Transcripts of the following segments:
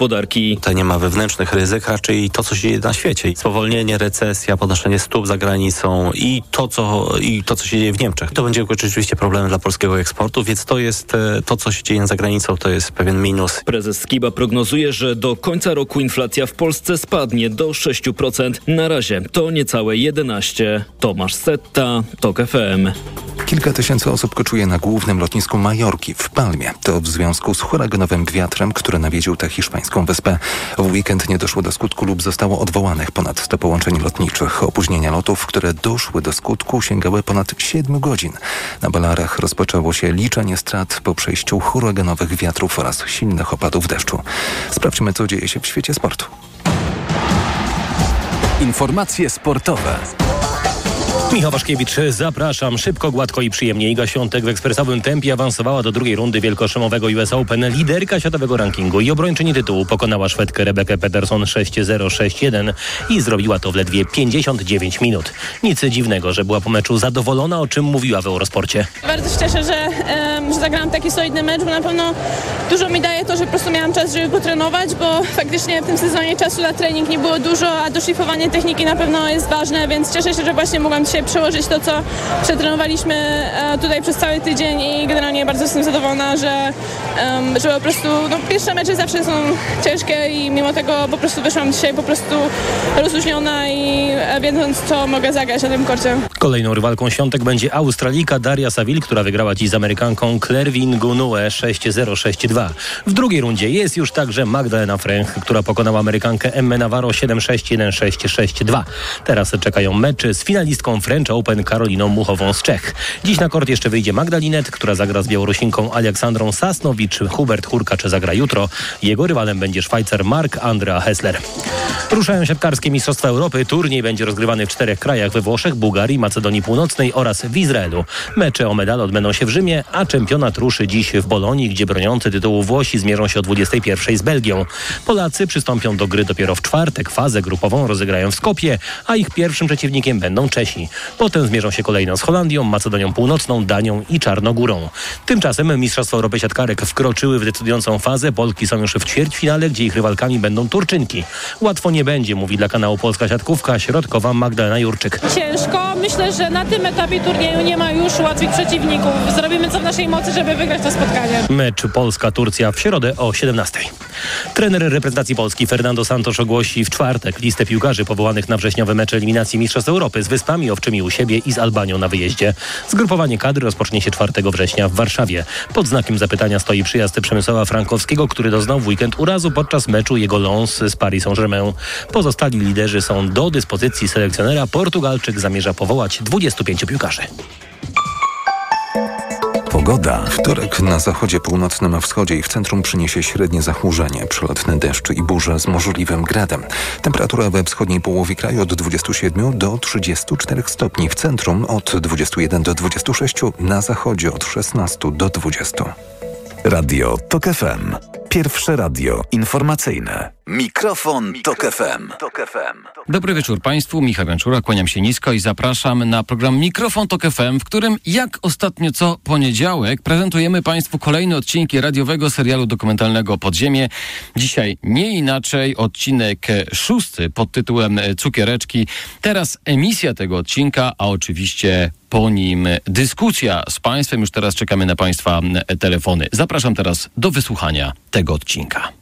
gospodarki. Tutaj nie ma wewnętrznych ryzyk, raczej to, co się dzieje na świecie. Spowolnienie, recesja, podnoszenie stóp za granicą i to, co, i to, co się dzieje w Niemczech. To będzie rzeczywiście problemem dla polskiego eksportu, więc to jest e, to, co się dzieje za granicą, to jest pewien minus. Prezes Skiba prognozuje, że do końca roku inflacja w Polsce spadnie do 6%. Na razie to niecałe 11. Tomasz Setta, TOK FM. Kilka tysięcy osób koczuje na głównym lotnisku Majorki w Palmie. To w związku z huraganowym wiatrem, który nawiedził tę hiszpańską wyspę. W weekend nie doszło do skutku lub zostało odwołanych ponad 100 połączeń lotniczych. Opóźnienia lotów, które doszły do skutku sięgały ponad 7 godzin. Na Balarach rozpoczęło się liczenie strat po przejściu huraganowych wiatrów oraz silnych opadów deszczu. Sprawdźmy, co dzieje się w świecie sportu. Informacje sportowe. Michał Waszkiewicz, zapraszam. Szybko, gładko i przyjemnie. Iga Świątek w ekspresowym tempie awansowała do drugiej rundy wielkoszymowego US Open. Liderka światowego rankingu i obrończyni tytułu pokonała Szwedkę Rebekę Peterson 6-0-6-1 i zrobiła to w ledwie 59 minut. Nic dziwnego, że była po meczu zadowolona, o czym mówiła w Eurosporcie. Bardzo się cieszę, że, że zagrałam taki solidny mecz, bo na pewno dużo mi daje to, że po prostu miałam czas, żeby potrenować, bo faktycznie w tym sezonie czasu na trening nie było dużo, a doszlifowanie techniki na pewno jest ważne, więc cieszę się, że właśnie mogłam dzisiaj przełożyć to, co przetrenowaliśmy e, tutaj przez cały tydzień i generalnie bardzo jestem zadowolona, że, że po prostu no, pierwsze mecze zawsze są ciężkie i mimo tego po prostu wyszłam dzisiaj po prostu rozluźniona i e, wiedząc, co mogę zagrać na tym korcie. Kolejną rywalką Świątek będzie Australika Daria Saville, która wygrała dziś z Amerykanką Claire Gunue 6-0-6-2. W drugiej rundzie jest już także Magdalena Fręch, która pokonała Amerykankę Emmę Navarro 7-6-1-6-6-2. Teraz czekają mecze z finalistką French Open Karoliną Muchową z Czech. Dziś na kort jeszcze wyjdzie Magdalinet, która zagra z Białorusinką Aleksandrą Sasnowicz. Hubert Hurkacz zagra jutro. Jego rywalem będzie Szwajcar Mark Andrea Hessler. Ruszają siatkarskie Mistrzostwa Europy. Turniej będzie rozgrywany w czterech krajach we Włoszech, Bułgarii, Macedonii Północnej oraz w Izraelu. Mecze o medal odbędą się w Rzymie, a czempionat ruszy dziś w Bolonii, gdzie broniący tytułu Włosi zmierzą się o 21 z Belgią. Polacy przystąpią do gry dopiero w czwartek. Fazę grupową rozegrają w Skopie, a ich pierwszym przeciwnikiem będą Czesi. Potem zmierzą się kolejno z Holandią, Macedonią Północną, Danią i Czarnogórą. Tymczasem Mistrzostwa Europy Siatkarek wkroczyły w decydującą fazę. Polki są już w ćwierćfinale, gdzie ich rywalkami będą Turczynki. Łatwo nie będzie, mówi dla kanału Polska Siatkówka środkowa Magdalena Jurczyk. Ciężko. Myślę, że na tym etapie turnieju nie ma już łatwych przeciwników. Zrobimy co w naszej mocy, żeby wygrać to spotkanie. Mecz Polska-Turcja w środę o 17. Trener reprezentacji Polski Fernando Santos ogłosi w czwartek listę piłkarzy powołanych na wrześniowe mecze eliminacji Mistrzostw Europy z Wyspami Owczymi u siebie i z Albanią na wyjeździe. Zgrupowanie kadry rozpocznie się 4 września w Warszawie. Pod znakiem zapytania stoi przyjazd Przemysława Frankowskiego, który doznał w weekend urazu podczas meczu jego Lons z Paris Saint-Germain. Pozostali liderzy są do dyspozycji selekcjonera. Portugalczyk zamierza powołać 25 piłkarzy. Pogoda. Wtorek na zachodzie północnym, wschodzie i w centrum przyniesie średnie zachmurzenie, przelotne deszcze i burze z możliwym gradem. Temperatura we wschodniej połowie kraju od 27 do 34 stopni, w centrum od 21 do 26, na zachodzie od 16 do 20. Radio TOK FM. Pierwsze radio informacyjne. Mikrofon, Tok FM. Dobry wieczór Państwu, Michał Janczura, kłaniam się nisko i zapraszam na program Mikrofon Tok FM, w którym jak ostatnio co poniedziałek prezentujemy Państwu kolejne odcinki radiowego serialu dokumentalnego Podziemie. Dzisiaj nie inaczej odcinek szósty pod tytułem Cukiereczki. Teraz emisja tego odcinka, a oczywiście po nim dyskusja z Państwem. Już teraz czekamy na Państwa telefony. Zapraszam teraz do wysłuchania tego odcinka.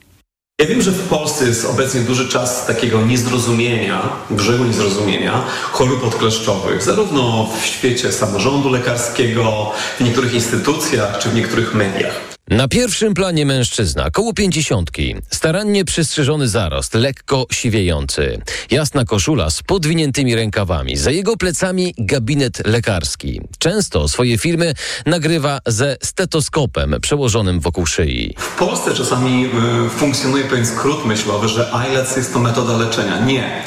Ja wiem, że w Polsce jest obecnie duży czas takiego niezrozumienia, brzegu niezrozumienia chorób odkleszczowych, zarówno w świecie samorządu lekarskiego, w niektórych instytucjach czy w niektórych mediach. Na pierwszym planie mężczyzna, koło pięćdziesiątki, starannie przystrzyżony zarost, lekko siwiejący, jasna koszula z podwiniętymi rękawami, za jego plecami gabinet lekarski. Często swoje filmy nagrywa ze stetoskopem przełożonym wokół szyi. W Polsce czasami y, funkcjonuje pewien skrót myślowy, że IELTS jest to metoda leczenia. Nie.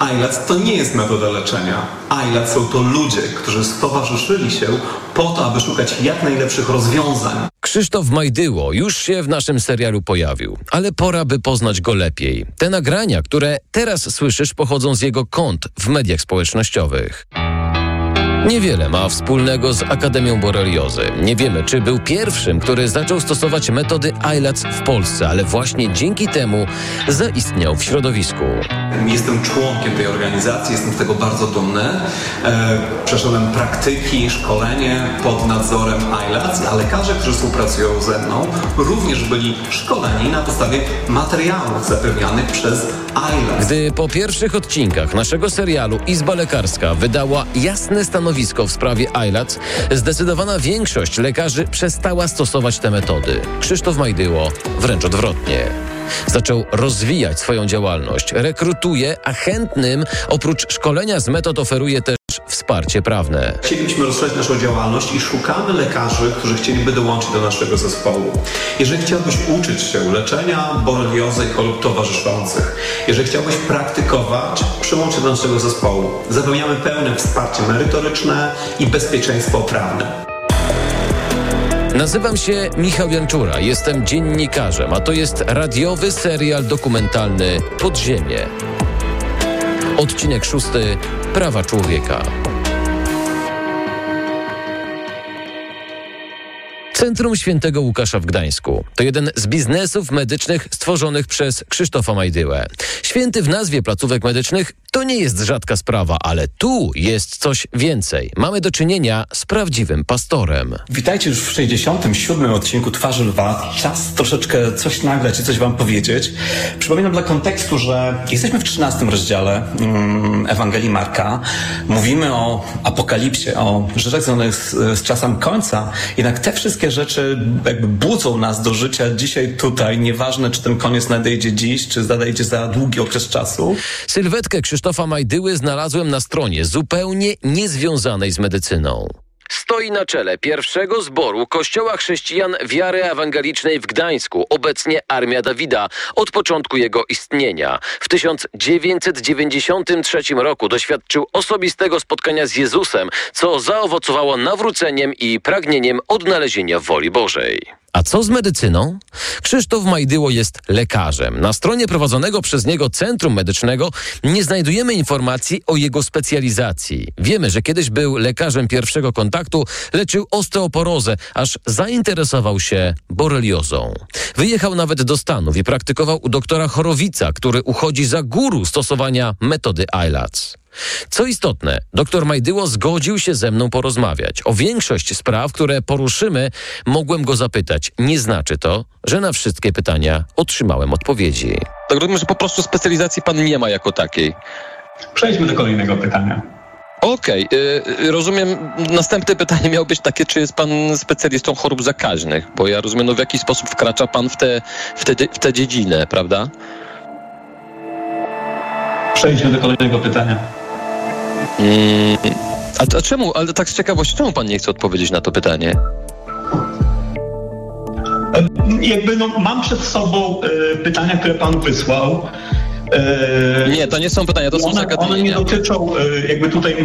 IELTS to nie jest metoda leczenia. IELTS są to ludzie, którzy stowarzyszyli się po to, aby szukać jak najlepszych rozwiązań. Krzysztof Majdyło już się w naszym serialu pojawił, ale pora by poznać go lepiej. Te nagrania, które teraz słyszysz, pochodzą z jego kont w mediach społecznościowych. Niewiele ma wspólnego z Akademią Boreliozy. Nie wiemy, czy był pierwszym, który zaczął stosować metody ILAC w Polsce, ale właśnie dzięki temu zaistniał w środowisku. Jestem członkiem tej organizacji, jestem z tego bardzo dumny. E, przeszedłem praktyki, szkolenie pod nadzorem ILAC, a lekarze, którzy współpracują ze mną, również byli szkoleni na podstawie materiałów zapewnianych przez ILAC. Gdy po pierwszych odcinkach naszego serialu Izba Lekarska wydała jasne stanowisko w sprawie ILAC, zdecydowana większość lekarzy przestała stosować te metody. Krzysztof Majdyło wręcz odwrotnie. Zaczął rozwijać swoją działalność, rekrutuje, a chętnym oprócz szkolenia z metod oferuje też wsparcie prawne. Chcielibyśmy rozszerzyć naszą działalność i szukamy lekarzy, którzy chcieliby dołączyć do naszego zespołu. Jeżeli chciałbyś uczyć się leczenia boreliozy i chorób towarzyszących, jeżeli chciałbyś praktykować, przyłącz się do naszego zespołu. Zapewniamy pełne wsparcie merytoryczne i bezpieczeństwo prawne. Nazywam się Michał Janczura, jestem dziennikarzem, a to jest radiowy serial dokumentalny Podziemie. Odcinek szósty Prawa człowieka. Centrum Świętego Łukasza w Gdańsku to jeden z biznesów medycznych stworzonych przez Krzysztofa Majdyłę. Święty w nazwie placówek medycznych to nie jest rzadka sprawa, ale tu jest coś więcej. Mamy do czynienia z prawdziwym pastorem. Witajcie już w 67. odcinku Twarzy Lwa. Czas troszeczkę coś nagrać i coś wam powiedzieć. Przypominam dla kontekstu, że jesteśmy w 13 rozdziale mm, Ewangelii Marka. Mówimy o apokalipsie, o rzeczach związanych z, z czasem końca. Jednak te wszystkie rzeczy jakby budzą nas do życia dzisiaj tutaj. Nieważne, czy ten koniec nadejdzie dziś, czy nadejdzie za długi okres czasu. Sylwetkę Krzysztofa Majdyły znalazłem na stronie zupełnie niezwiązanej z medycyną. Stoi na czele pierwszego zboru Kościoła Chrześcijan Wiary Ewangelicznej w Gdańsku, obecnie Armia Dawida, od początku jego istnienia. W 1993 roku doświadczył osobistego spotkania z Jezusem, co zaowocowało nawróceniem i pragnieniem odnalezienia woli Bożej. A co z medycyną? Krzysztof Majdyło jest lekarzem. Na stronie prowadzonego przez niego Centrum Medycznego nie znajdujemy informacji o jego specjalizacji. Wiemy, że kiedyś był lekarzem pierwszego kontaktu, leczył osteoporozę, aż zainteresował się boreliozą. Wyjechał nawet do Stanów i praktykował u doktora Chorowica, który uchodzi za guru stosowania metody ILAC. Co istotne, dr Majdyło zgodził się ze mną porozmawiać. O większość spraw, które poruszymy, mogłem go zapytać. Nie znaczy to, że na wszystkie pytania otrzymałem odpowiedzi. Tak rozumiem, że po prostu specjalizacji pan nie ma jako takiej. Przejdźmy do kolejnego pytania. Okej, okay. rozumiem. Następne pytanie miało być takie, czy jest pan specjalistą chorób zakaźnych? Bo ja rozumiem, no w jaki sposób wkracza pan w tę w te, w te dziedzinę, prawda? Przejdźmy do kolejnego pytania. Mm, a, a czemu, ale tak z ciekawości, czemu pan nie chce odpowiedzieć na to pytanie? Jakby no, mam przed sobą y, pytania, które pan wysłał. E, nie, to nie są pytania, to są one, zagadnienia. One nie dotyczą e, jakby tutaj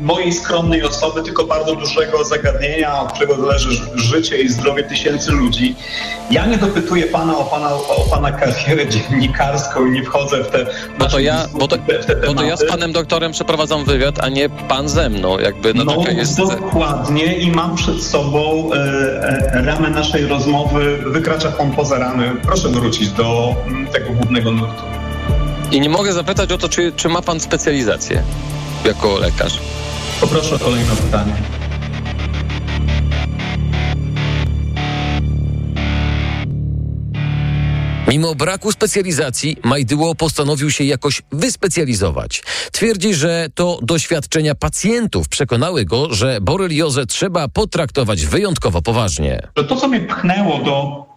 mojej skromnej osoby, tylko bardzo dużego zagadnienia, od którego zależy życie i zdrowie tysięcy ludzi. Ja nie dopytuję pana o pana, o pana karierę dziennikarską i nie wchodzę w te bo to ja, bo to, bo to ja z panem doktorem przeprowadzam wywiad, a nie pan ze mną. Jakby, no, no jest... dokładnie i mam przed sobą e, e, ramę naszej rozmowy. Wykracza pan poza ramy. Proszę wrócić do tego głównego nurtu. I nie mogę zapytać o to, czy, czy ma pan specjalizację jako lekarz. Poproszę o kolejne pytanie. Mimo braku specjalizacji, Majdyło postanowił się jakoś wyspecjalizować. Twierdzi, że to doświadczenia pacjentów przekonały go, że boreliozę trzeba potraktować wyjątkowo poważnie. To, co mnie pchnęło do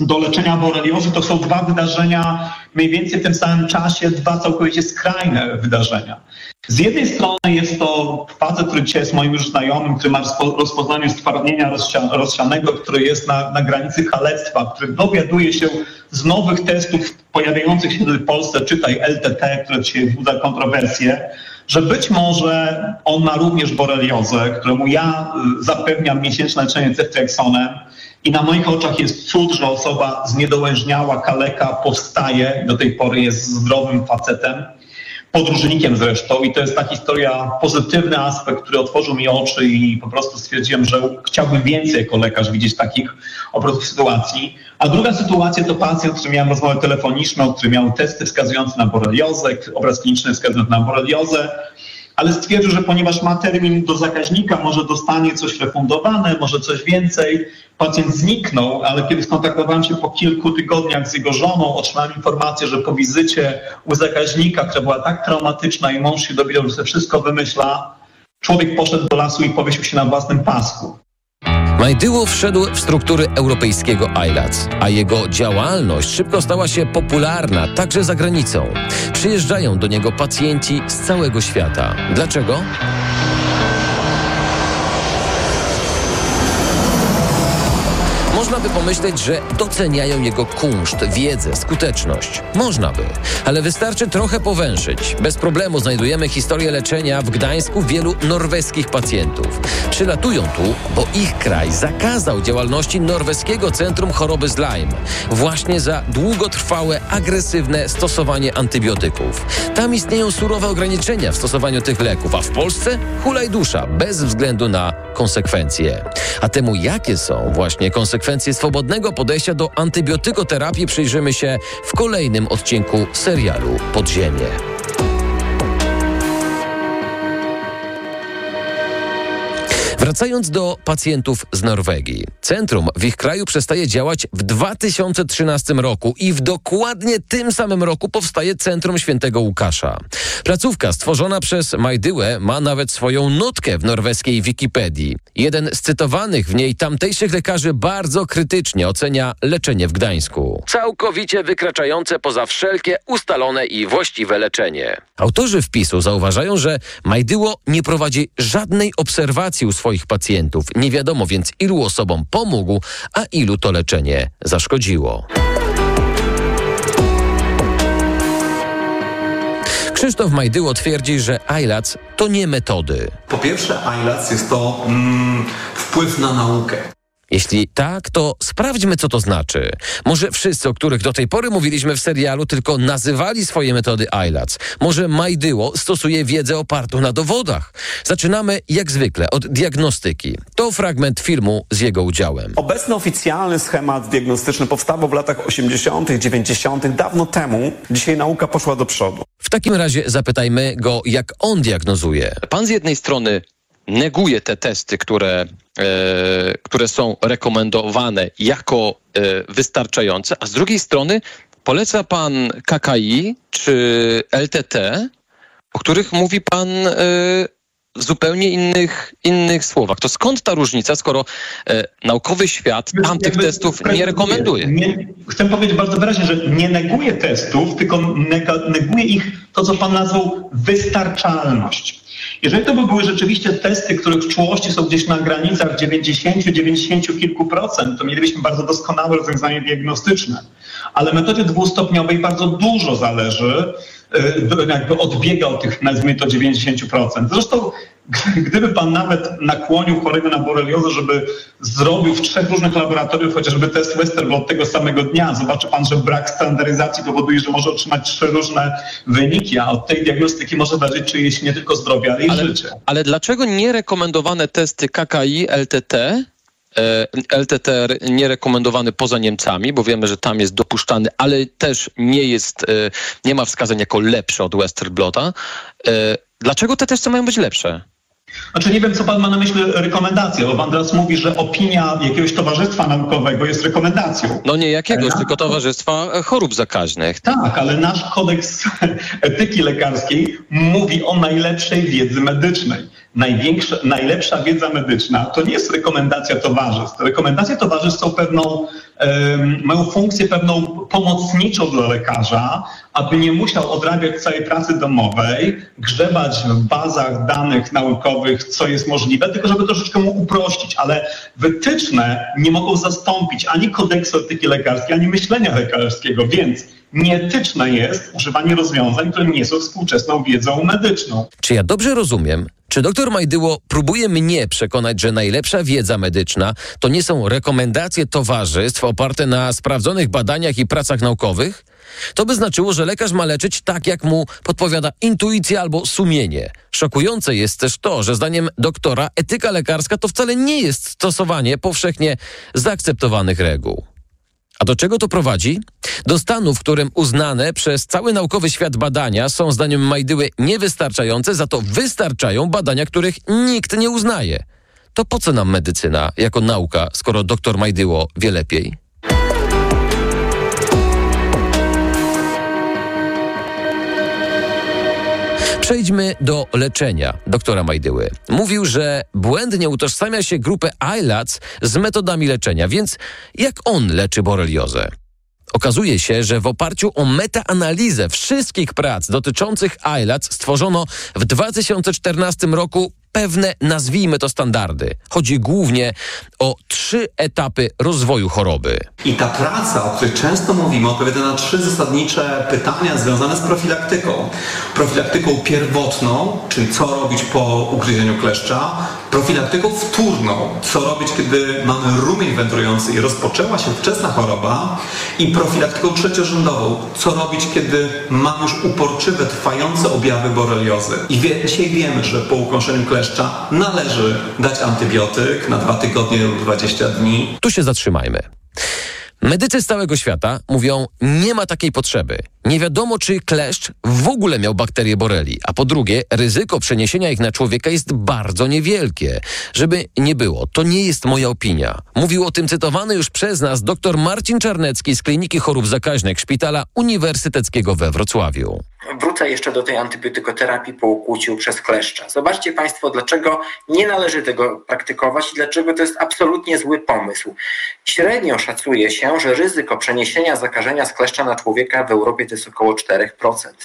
do leczenia boreliozy to są dwa wydarzenia mniej więcej w tym samym czasie, dwa całkowicie skrajne wydarzenia. Z jednej strony jest to facet, który dzisiaj jest moim już znajomym, który ma rozpoznanie stwardnienia rozsianego, który jest na, na granicy kalectwa, który dowiaduje się z nowych testów pojawiających się w Polsce, czytaj LTT, które dzisiaj wzbudza kontrowersje, że być może on ma również boreliozę, któremu ja y, zapewniam miesięczne leczenie ceftriaxonem, i na moich oczach jest cud, że osoba zniedołężniała, kaleka powstaje, do tej pory jest zdrowym facetem. podróżnikiem zresztą i to jest ta historia, pozytywny aspekt, który otworzył mi oczy i po prostu stwierdziłem, że chciałbym więcej jako lekarz widzieć takich obrotów sytuacji. A druga sytuacja to pacjent, który miał rozmowę telefoniczną, który miał testy wskazujące na boreliozę, obraz kliniczny wskazujący na boreliozę, ale stwierdził, że ponieważ ma termin do zakaźnika, może dostanie coś refundowane, może coś więcej. Pacjent zniknął, ale kiedy skontaktowałem się po kilku tygodniach z jego żoną, otrzymałem informację, że po wizycie u zakaźnika, która była tak traumatyczna i mąż się dowiedział, że wszystko wymyśla, człowiek poszedł do lasu i powiesił się na własnym pasku. Majdyło wszedł w struktury europejskiego ILAC, a jego działalność szybko stała się popularna także za granicą. Przyjeżdżają do niego pacjenci z całego świata. Dlaczego? Można by pomyśleć, że doceniają jego kunszt, wiedzę, skuteczność. Można by, ale wystarczy trochę powęszyć. Bez problemu znajdujemy historię leczenia w Gdańsku wielu norweskich pacjentów. Przylatują tu, bo ich kraj zakazał działalności norweskiego Centrum Choroby z Lyme. Właśnie za długotrwałe, agresywne stosowanie antybiotyków. Tam istnieją surowe ograniczenia w stosowaniu tych leków, a w Polsce hulaj dusza, bez względu na konsekwencje. A temu jakie są właśnie konsekwencje swobodnego podejścia do antybiotykoterapii przyjrzymy się w kolejnym odcinku serialu Podziemie. Wracając do pacjentów z Norwegii. Centrum w ich kraju przestaje działać w 2013 roku i w dokładnie tym samym roku powstaje Centrum Świętego Łukasza. Placówka stworzona przez Majdyłę ma nawet swoją nutkę w norweskiej Wikipedii. Jeden z cytowanych w niej tamtejszych lekarzy bardzo krytycznie ocenia leczenie w Gdańsku. Całkowicie wykraczające poza wszelkie ustalone i właściwe leczenie. Autorzy wpisu zauważają, że Majdyło nie prowadzi żadnej obserwacji u swoich pacjentów. Nie wiadomo więc, ilu osobom pomógł, a ilu to leczenie zaszkodziło. Krzysztof Majdyło twierdzi, że ILAC to nie metody. Po pierwsze, ILAC jest to mm, wpływ na naukę. Jeśli tak, to sprawdźmy, co to znaczy. Może wszyscy, o których do tej pory mówiliśmy w serialu, tylko nazywali swoje metody ILAC. Może Majdyło stosuje wiedzę opartą na dowodach. Zaczynamy, jak zwykle, od diagnostyki. To fragment filmu z jego udziałem. Obecny oficjalny schemat diagnostyczny powstawał w latach 80., 90., dawno temu. Dzisiaj nauka poszła do przodu. W takim razie zapytajmy go, jak on diagnozuje. Pan z jednej strony neguje te testy, które, e, które są rekomendowane jako e, wystarczające, a z drugiej strony poleca pan KKI czy LTT, o których mówi pan e, w zupełnie innych, innych słowach. To skąd ta różnica, skoro e, naukowy świat tamtych Jakby testów nie rekomenduje? Nie, chcę powiedzieć bardzo wyraźnie, że nie neguje testów, tylko neguje ich to, co pan nazwał wystarczalność. Jeżeli to by były rzeczywiście testy, których czułości są gdzieś na granicach 90, 90 kilku procent, to mielibyśmy bardzo doskonałe rozwiązanie diagnostyczne. Ale metodzie dwustopniowej bardzo dużo zależy, y, jakby odbiega od tych, nazwijmy to 90%. Zresztą gdyby pan nawet nakłonił chorego na boreliozę, żeby zrobił w trzech różnych laboratoriach chociażby test Westerblot tego samego dnia, zobaczy pan, że brak standaryzacji powoduje, że może otrzymać trzy różne wyniki, a od tej diagnostyki może zależeć czyjeś nie tylko zdrowie, ale i Ale, życie. ale dlaczego nierekomendowane testy KKI, LTT, e, LTT nie rekomendowany poza Niemcami, bo wiemy, że tam jest dopuszczany, ale też nie jest, e, nie ma wskazań jako lepszy od Westerblota. E, Dlaczego te testy mają być lepsze? Znaczy nie wiem, co pan ma na myśli rekomendacja, bo pan teraz mówi, że opinia jakiegoś towarzystwa naukowego jest rekomendacją. No nie jakiegoś, tylko Towarzystwa Chorób Zakaźnych. Tak, ale nasz kodeks etyki lekarskiej mówi o najlepszej wiedzy medycznej. Największa, najlepsza wiedza medyczna to nie jest rekomendacja towarzystw. Rekomendacje towarzystw są pewną, mają funkcję pewną pomocniczą dla lekarza, aby nie musiał odrabiać całej pracy domowej, grzebać w bazach danych naukowych, co jest możliwe, tylko żeby troszeczkę mu uprościć. Ale wytyczne nie mogą zastąpić ani kodeksu etyki lekarskiej, ani myślenia lekarskiego, więc Nieetyczne jest używanie rozwiązań, które nie są współczesną wiedzą medyczną. Czy ja dobrze rozumiem? Czy doktor Majdyło próbuje mnie przekonać, że najlepsza wiedza medyczna to nie są rekomendacje towarzystw oparte na sprawdzonych badaniach i pracach naukowych? To by znaczyło, że lekarz ma leczyć tak, jak mu podpowiada intuicja albo sumienie. Szokujące jest też to, że zdaniem doktora etyka lekarska to wcale nie jest stosowanie powszechnie zaakceptowanych reguł. A do czego to prowadzi? Do stanu, w którym uznane przez cały naukowy świat badania są zdaniem Majdyły niewystarczające, za to wystarczają badania, których nikt nie uznaje. To po co nam medycyna jako nauka, skoro doktor Majdyło wie lepiej? Przejdźmy do leczenia doktora Majdyły. Mówił, że błędnie utożsamia się grupę ILAC z metodami leczenia, więc jak on leczy boreliozę? Okazuje się, że w oparciu o metaanalizę wszystkich prac dotyczących ILAC stworzono w 2014 roku pewne, nazwijmy to standardy. Chodzi głównie o trzy etapy rozwoju choroby. I ta praca, o której często mówimy, odpowiada na trzy zasadnicze pytania związane z profilaktyką. Profilaktyką pierwotną, czyli co robić po ugryzieniu kleszcza, profilaktyką wtórną, co robić, kiedy mamy rumień wędrujący i rozpoczęła się wczesna choroba i profilaktyką trzeciorzędową, co robić, kiedy mamy już uporczywe, trwające objawy boreliozy. I wie, dzisiaj wiemy, że po ukąszeniu kleszcza należy dać antybiotyk na dwa tygodnie lub 20 dni. Tu się zatrzymajmy. Medycy z całego świata mówią, nie ma takiej potrzeby. Nie wiadomo, czy kleszcz w ogóle miał bakterię boreli, a po drugie, ryzyko przeniesienia ich na człowieka jest bardzo niewielkie. Żeby nie było, to nie jest moja opinia. Mówił o tym cytowany już przez nas dr Marcin Czarnecki z Kliniki Chorób Zakaźnych Szpitala Uniwersyteckiego we Wrocławiu. Wrócę jeszcze do tej antybiotykoterapii po ukłuciu przez kleszcza. Zobaczcie Państwo, dlaczego nie należy tego praktykować i dlaczego to jest absolutnie zły pomysł. Średnio szacuje się, że ryzyko przeniesienia zakażenia z kleszcza na człowieka w Europie to jest około 4%,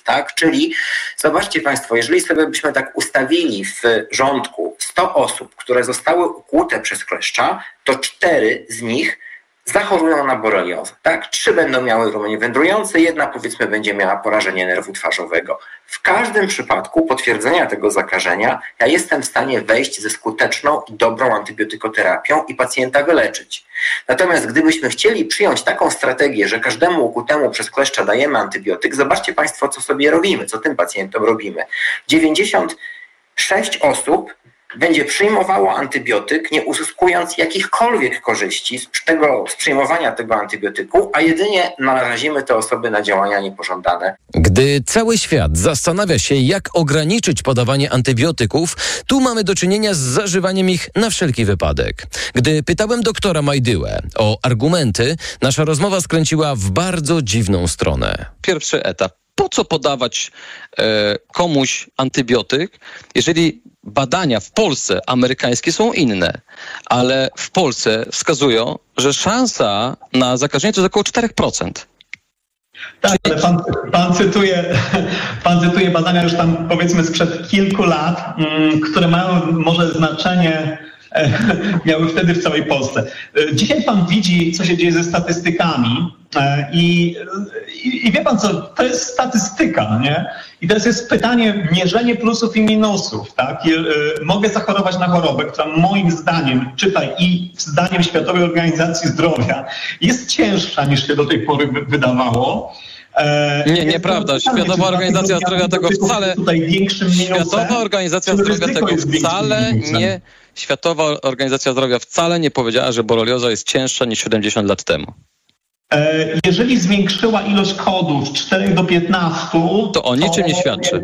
tak? Czyli zobaczcie Państwo, jeżeli sobie byśmy tak ustawili w rządku 100 osób, które zostały ukłute przez kleszcza, to 4 z nich zachorują na boreliozę. Tak? Trzy będą miały rumień wędrujący, jedna powiedzmy będzie miała porażenie nerwu twarzowego. W każdym przypadku potwierdzenia tego zakażenia ja jestem w stanie wejść ze skuteczną i dobrą antybiotykoterapią i pacjenta wyleczyć. Natomiast gdybyśmy chcieli przyjąć taką strategię, że każdemu ukutemu przez kleszcza dajemy antybiotyk, zobaczcie Państwo, co sobie robimy, co tym pacjentom robimy. 96 osób będzie przyjmowało antybiotyk, nie uzyskując jakichkolwiek korzyści z, tego, z przyjmowania tego antybiotyku, a jedynie narazimy te osoby na działania niepożądane. Gdy cały świat zastanawia się, jak ograniczyć podawanie antybiotyków, tu mamy do czynienia z zażywaniem ich na wszelki wypadek. Gdy pytałem doktora Majdyłę o argumenty, nasza rozmowa skręciła w bardzo dziwną stronę. Pierwszy etap. Po co podawać e, komuś antybiotyk, jeżeli badania w Polsce amerykańskie są inne, ale w Polsce wskazują, że szansa na zakażenie to jest około 4%. Tak, ale pan, pan, cytuje, pan cytuje badania już tam powiedzmy sprzed kilku lat, mm, które mają może znaczenie miały wtedy w całej Polsce. Dzisiaj pan widzi, co się dzieje ze statystykami e, i, i, i, wie pan co, to jest statystyka, nie? I teraz jest pytanie, mierzenie plusów i minusów, tak? I, y, mogę zachorować na chorobę, która moim zdaniem, czytaj, i zdaniem Światowej Organizacji Zdrowia jest cięższa niż się do tej pory wydawało. E, nie, nieprawda. Światowa Organizacja Zdrowia tego wcale. Światowa Organizacja Zdrowia tego wcale nie. Światowa Organizacja Zdrowia wcale nie powiedziała, że borelioza jest cięższa niż 70 lat temu. E, jeżeli zwiększyła ilość kodów z 4 do 15, to o niczym nie świadczy.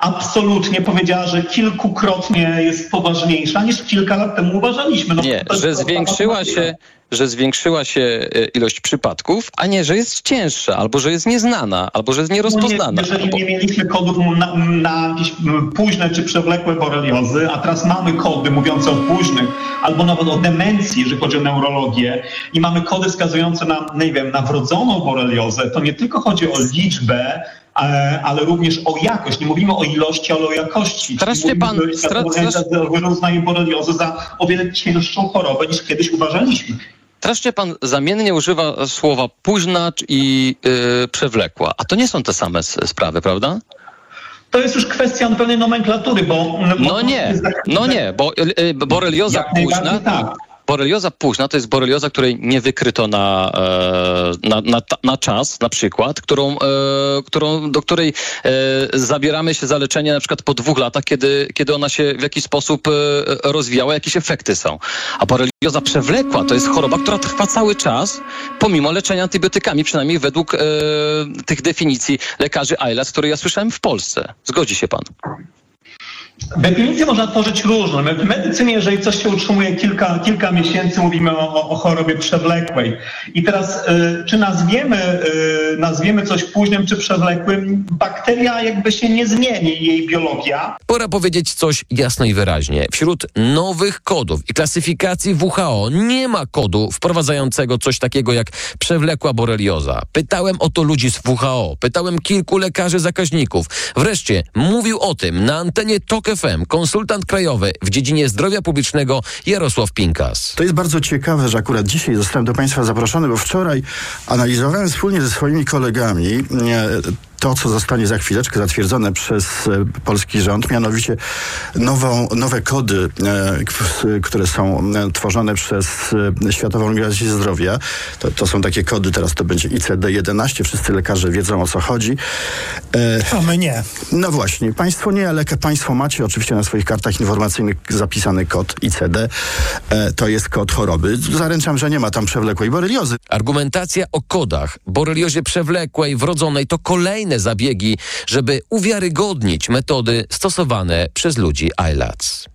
Absolutnie powiedziała, że kilkukrotnie jest poważniejsza niż kilka lat temu uważaliśmy. No, nie, że zwiększyła się, że zwiększyła się e, ilość przypadków, a nie, że jest cięższa, albo że jest nieznana, albo że jest nierozpoznana. No nie, jeżeli nie mieliśmy kodów na, na jakieś późne czy przewlekłe boreliozy, a teraz mamy kody mówiące o późnych, albo nawet o demencji, jeżeli chodzi o neurologię, i mamy kody wskazujące na, nie wiem, na wrodzoną boreliozę, to nie tylko chodzi o liczbę, ale również o jakość. Nie mówimy o ilości, ale o jakości. Strasznie pan... Strasznie... uznaje boreliozę za o wiele cięższą chorobę niż kiedyś uważaliśmy. Strasznie pan zamiennie używa słowa późna i yy, przewlekła, a to nie są te same sprawy, prawda? To jest już kwestia pewnej nomenklatury, bo... No nie, no nie, bo yy, borelioza późna... Tak. Borelioza późna to jest borelioza, której nie wykryto na, e, na, na, na czas, na przykład, którą, e, którą, do której e, zabieramy się za leczenie na przykład po dwóch latach, kiedy, kiedy ona się w jakiś sposób rozwijała, jakieś efekty są. A borelioza przewlekła to jest choroba, która trwa cały czas, pomimo leczenia antybiotykami, przynajmniej według tych definicji lekarzy ILAS, które ja słyszałem w Polsce. Zgodzi się pan? Definicję można tworzyć różną. W medycynie, jeżeli coś się utrzymuje kilka, kilka miesięcy, mówimy o, o chorobie przewlekłej. I teraz, y, czy nazwiemy, y, nazwiemy coś późnym czy przewlekłym, bakteria jakby się nie zmieni, jej biologia. Pora powiedzieć coś jasno i wyraźnie. Wśród nowych kodów i klasyfikacji WHO nie ma kodu wprowadzającego coś takiego jak przewlekła borelioza. Pytałem o to ludzi z WHO, pytałem kilku lekarzy zakaźników. Wreszcie mówił o tym na antenie TOK FM konsultant krajowy w dziedzinie zdrowia publicznego Jarosław Pinkas. To jest bardzo ciekawe, że akurat dzisiaj zostałem do Państwa zaproszony, bo wczoraj analizowałem wspólnie ze swoimi kolegami to, co zostanie za chwileczkę zatwierdzone przez e, polski rząd, mianowicie nową, nowe kody, e, które są e, tworzone przez Światową Organizację Zdrowia. To, to są takie kody, teraz to będzie ICD-11, wszyscy lekarze wiedzą o co chodzi. A my nie. No właśnie, państwo nie, ale państwo macie oczywiście na swoich kartach informacyjnych zapisany kod ICD. To jest kod choroby. Zaręczam, że nie ma tam przewlekłej boreliozy. Argumentacja o kodach boreliozie przewlekłej, wrodzonej to kolejny zabiegi, żeby uwiarygodnić metody stosowane przez ludzi ILATS.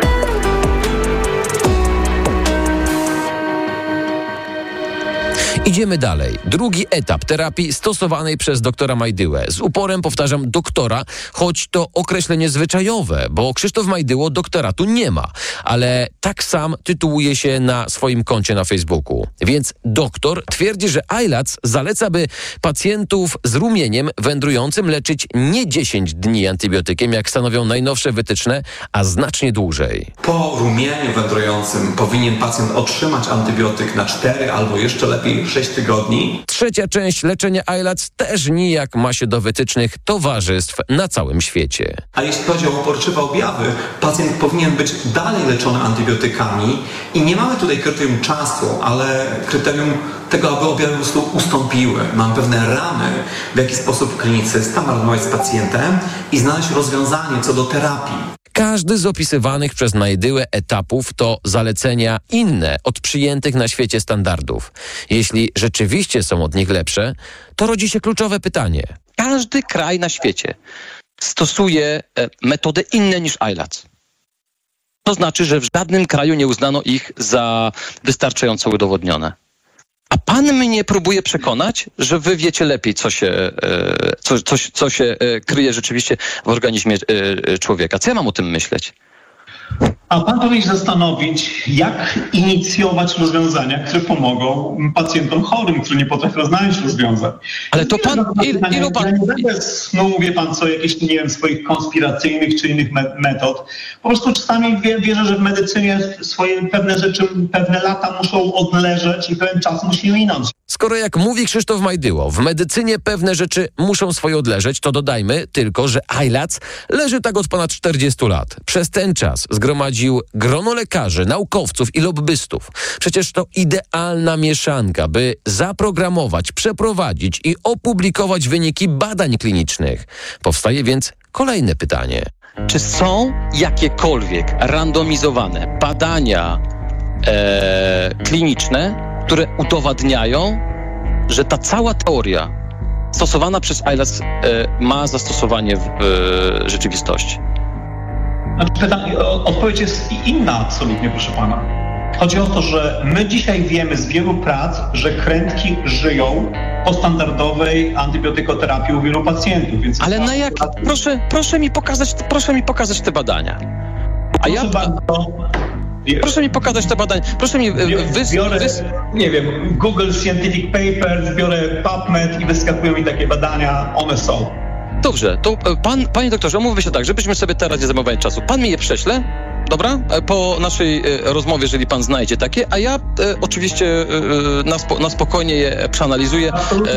Idziemy dalej. Drugi etap terapii stosowanej przez doktora Majdyłę. Z uporem powtarzam doktora, choć to określenie zwyczajowe, bo Krzysztof Majdyło doktoratu nie ma, ale tak sam tytułuje się na swoim koncie na Facebooku. Więc doktor twierdzi, że ILAC zaleca, by pacjentów z rumieniem wędrującym leczyć nie 10 dni antybiotykiem, jak stanowią najnowsze wytyczne, a znacznie dłużej. Po rumieniu wędrującym powinien pacjent otrzymać antybiotyk na 4 albo jeszcze lepiej 6 tygodni. Trzecia część leczenia ILAC też nijak ma się do wytycznych towarzystw na całym świecie. A jeśli chodzi o uporczywe objawy, pacjent powinien być dalej leczony antybiotykami i nie mamy tutaj kryterium czasu, ale kryterium tego, aby objawy ustąpiły. Mam pewne ramy, w jaki sposób klinicysta ma rozmawiać z pacjentem i znaleźć rozwiązanie co do terapii. Każdy z opisywanych przez Najdyłę etapów to zalecenia inne od przyjętych na świecie standardów. Jeśli rzeczywiście są od nich lepsze, to rodzi się kluczowe pytanie. Każdy kraj na świecie stosuje e, metody inne niż ILAC. To znaczy, że w żadnym kraju nie uznano ich za wystarczająco udowodnione. A pan mnie próbuje przekonać, że wy wiecie lepiej, co się, e, co, co, co się e, kryje rzeczywiście w organizmie e, człowieka. Co ja mam o tym myśleć? A pan powinien zastanowić, jak inicjować rozwiązania, które pomogą pacjentom chorym, którzy nie potrafią znaleźć rozwiązań. Ale to pan, il, ilu pan... Ja nie będę no wie pan co, jakichś, nie wiem, swoich konspiracyjnych czy innych metod. Po prostu czasami wierzę, że w medycynie swoje pewne rzeczy, pewne lata muszą odleżeć i pewien czas musi minąć. Skoro jak mówi Krzysztof Majdyło, w medycynie pewne rzeczy muszą swoje odleżeć, to dodajmy tylko, że ILAC leży tak od ponad 40 lat. Przez ten czas zgromadził grono lekarzy, naukowców i lobbystów. Przecież to idealna mieszanka, by zaprogramować, przeprowadzić i opublikować wyniki badań klinicznych. Powstaje więc kolejne pytanie. Czy są jakiekolwiek randomizowane badania e, kliniczne, które udowadniają, że ta cała teoria stosowana przez ILAS e, ma zastosowanie w e, rzeczywistości? Znaczy, odpowiedź jest inna absolutnie, proszę pana. Chodzi o to, że my dzisiaj wiemy z wielu prac, że krętki żyją po standardowej antybiotykoterapii u wielu pacjentów. Więc Ale na jak? Proszę, proszę, mi pokazać, proszę mi pokazać te badania. A proszę ja... bardzo, Proszę mi pokazać te badania. Proszę mi wys... Biorę, wys... nie wiem, Google Scientific Papers, biorę PubMed i wyskakują mi takie badania, one są. Dobrze, to e, pan, panie doktorze, omówmy się tak, żebyśmy sobie teraz nie zajmowali czasu. Pan mi je prześle, Dobra? E, po naszej e, rozmowie, jeżeli pan znajdzie takie, a ja e, oczywiście e, na, spo, na, spokojnie je przeanalizuję. Absolutnie,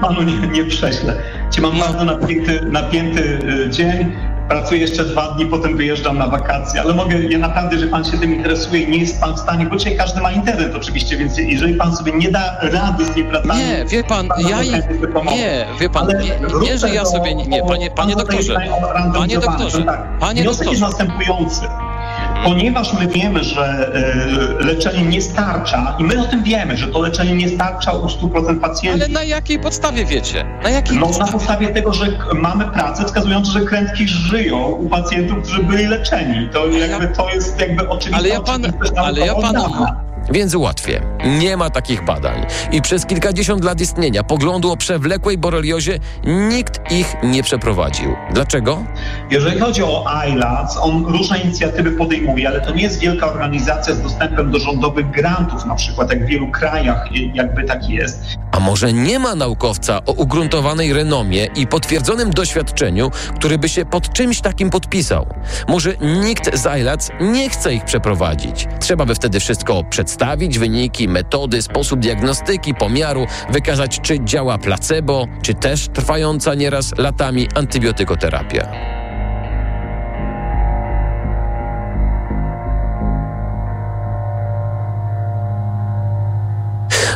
panu nie, nie prześlę. Ci mam bardzo napięty, napięty dzień pracuję jeszcze dwa dni, potem wyjeżdżam na wakacje, ale mogę, ja naprawdę, że pan się tym interesuje, nie jest pan w stanie, bo dzisiaj każdy ma internet oczywiście, więc jeżeli pan sobie nie da rady z niepracami... Nie, wie pan, ja i... Nie, wie pan, Ale nie, nie, że ja do- sobie... Nie, nie panie, panie doktorze, panie doktorze, Tak. panie Wniosek jest doktorze. następujący. Ponieważ my wiemy, że e, leczenie nie starcza i my o tym wiemy, że to leczenie nie starcza u 100% pacjentów. Ale na jakiej podstawie wiecie? Na jakiej No na podstawie? podstawie tego, że mamy pracę wskazujące, że krętki żyją u pacjentów, którzy byli leczeni. To jakby to jest jakby oczywiste. Ale ja pan- ale ja panu-. Więc łatwiej. Nie ma takich badań. I przez kilkadziesiąt lat istnienia poglądu o przewlekłej boreliozie nikt ich nie przeprowadził. Dlaczego? Jeżeli chodzi o ILAC, on różne inicjatywy podejmuje, ale to nie jest wielka organizacja z dostępem do rządowych grantów, na przykład jak w wielu krajach i- jakby tak jest. A może nie ma naukowca o ugruntowanej renomie i potwierdzonym doświadczeniu, który by się pod czymś takim podpisał? Może nikt z ILAC nie chce ich przeprowadzić? Trzeba by wtedy wszystko przedstawić, wyniki, metody, sposób diagnostyki, pomiaru, wykazać czy działa placebo, czy też trwająca nieraz latami antybiotykoterapia.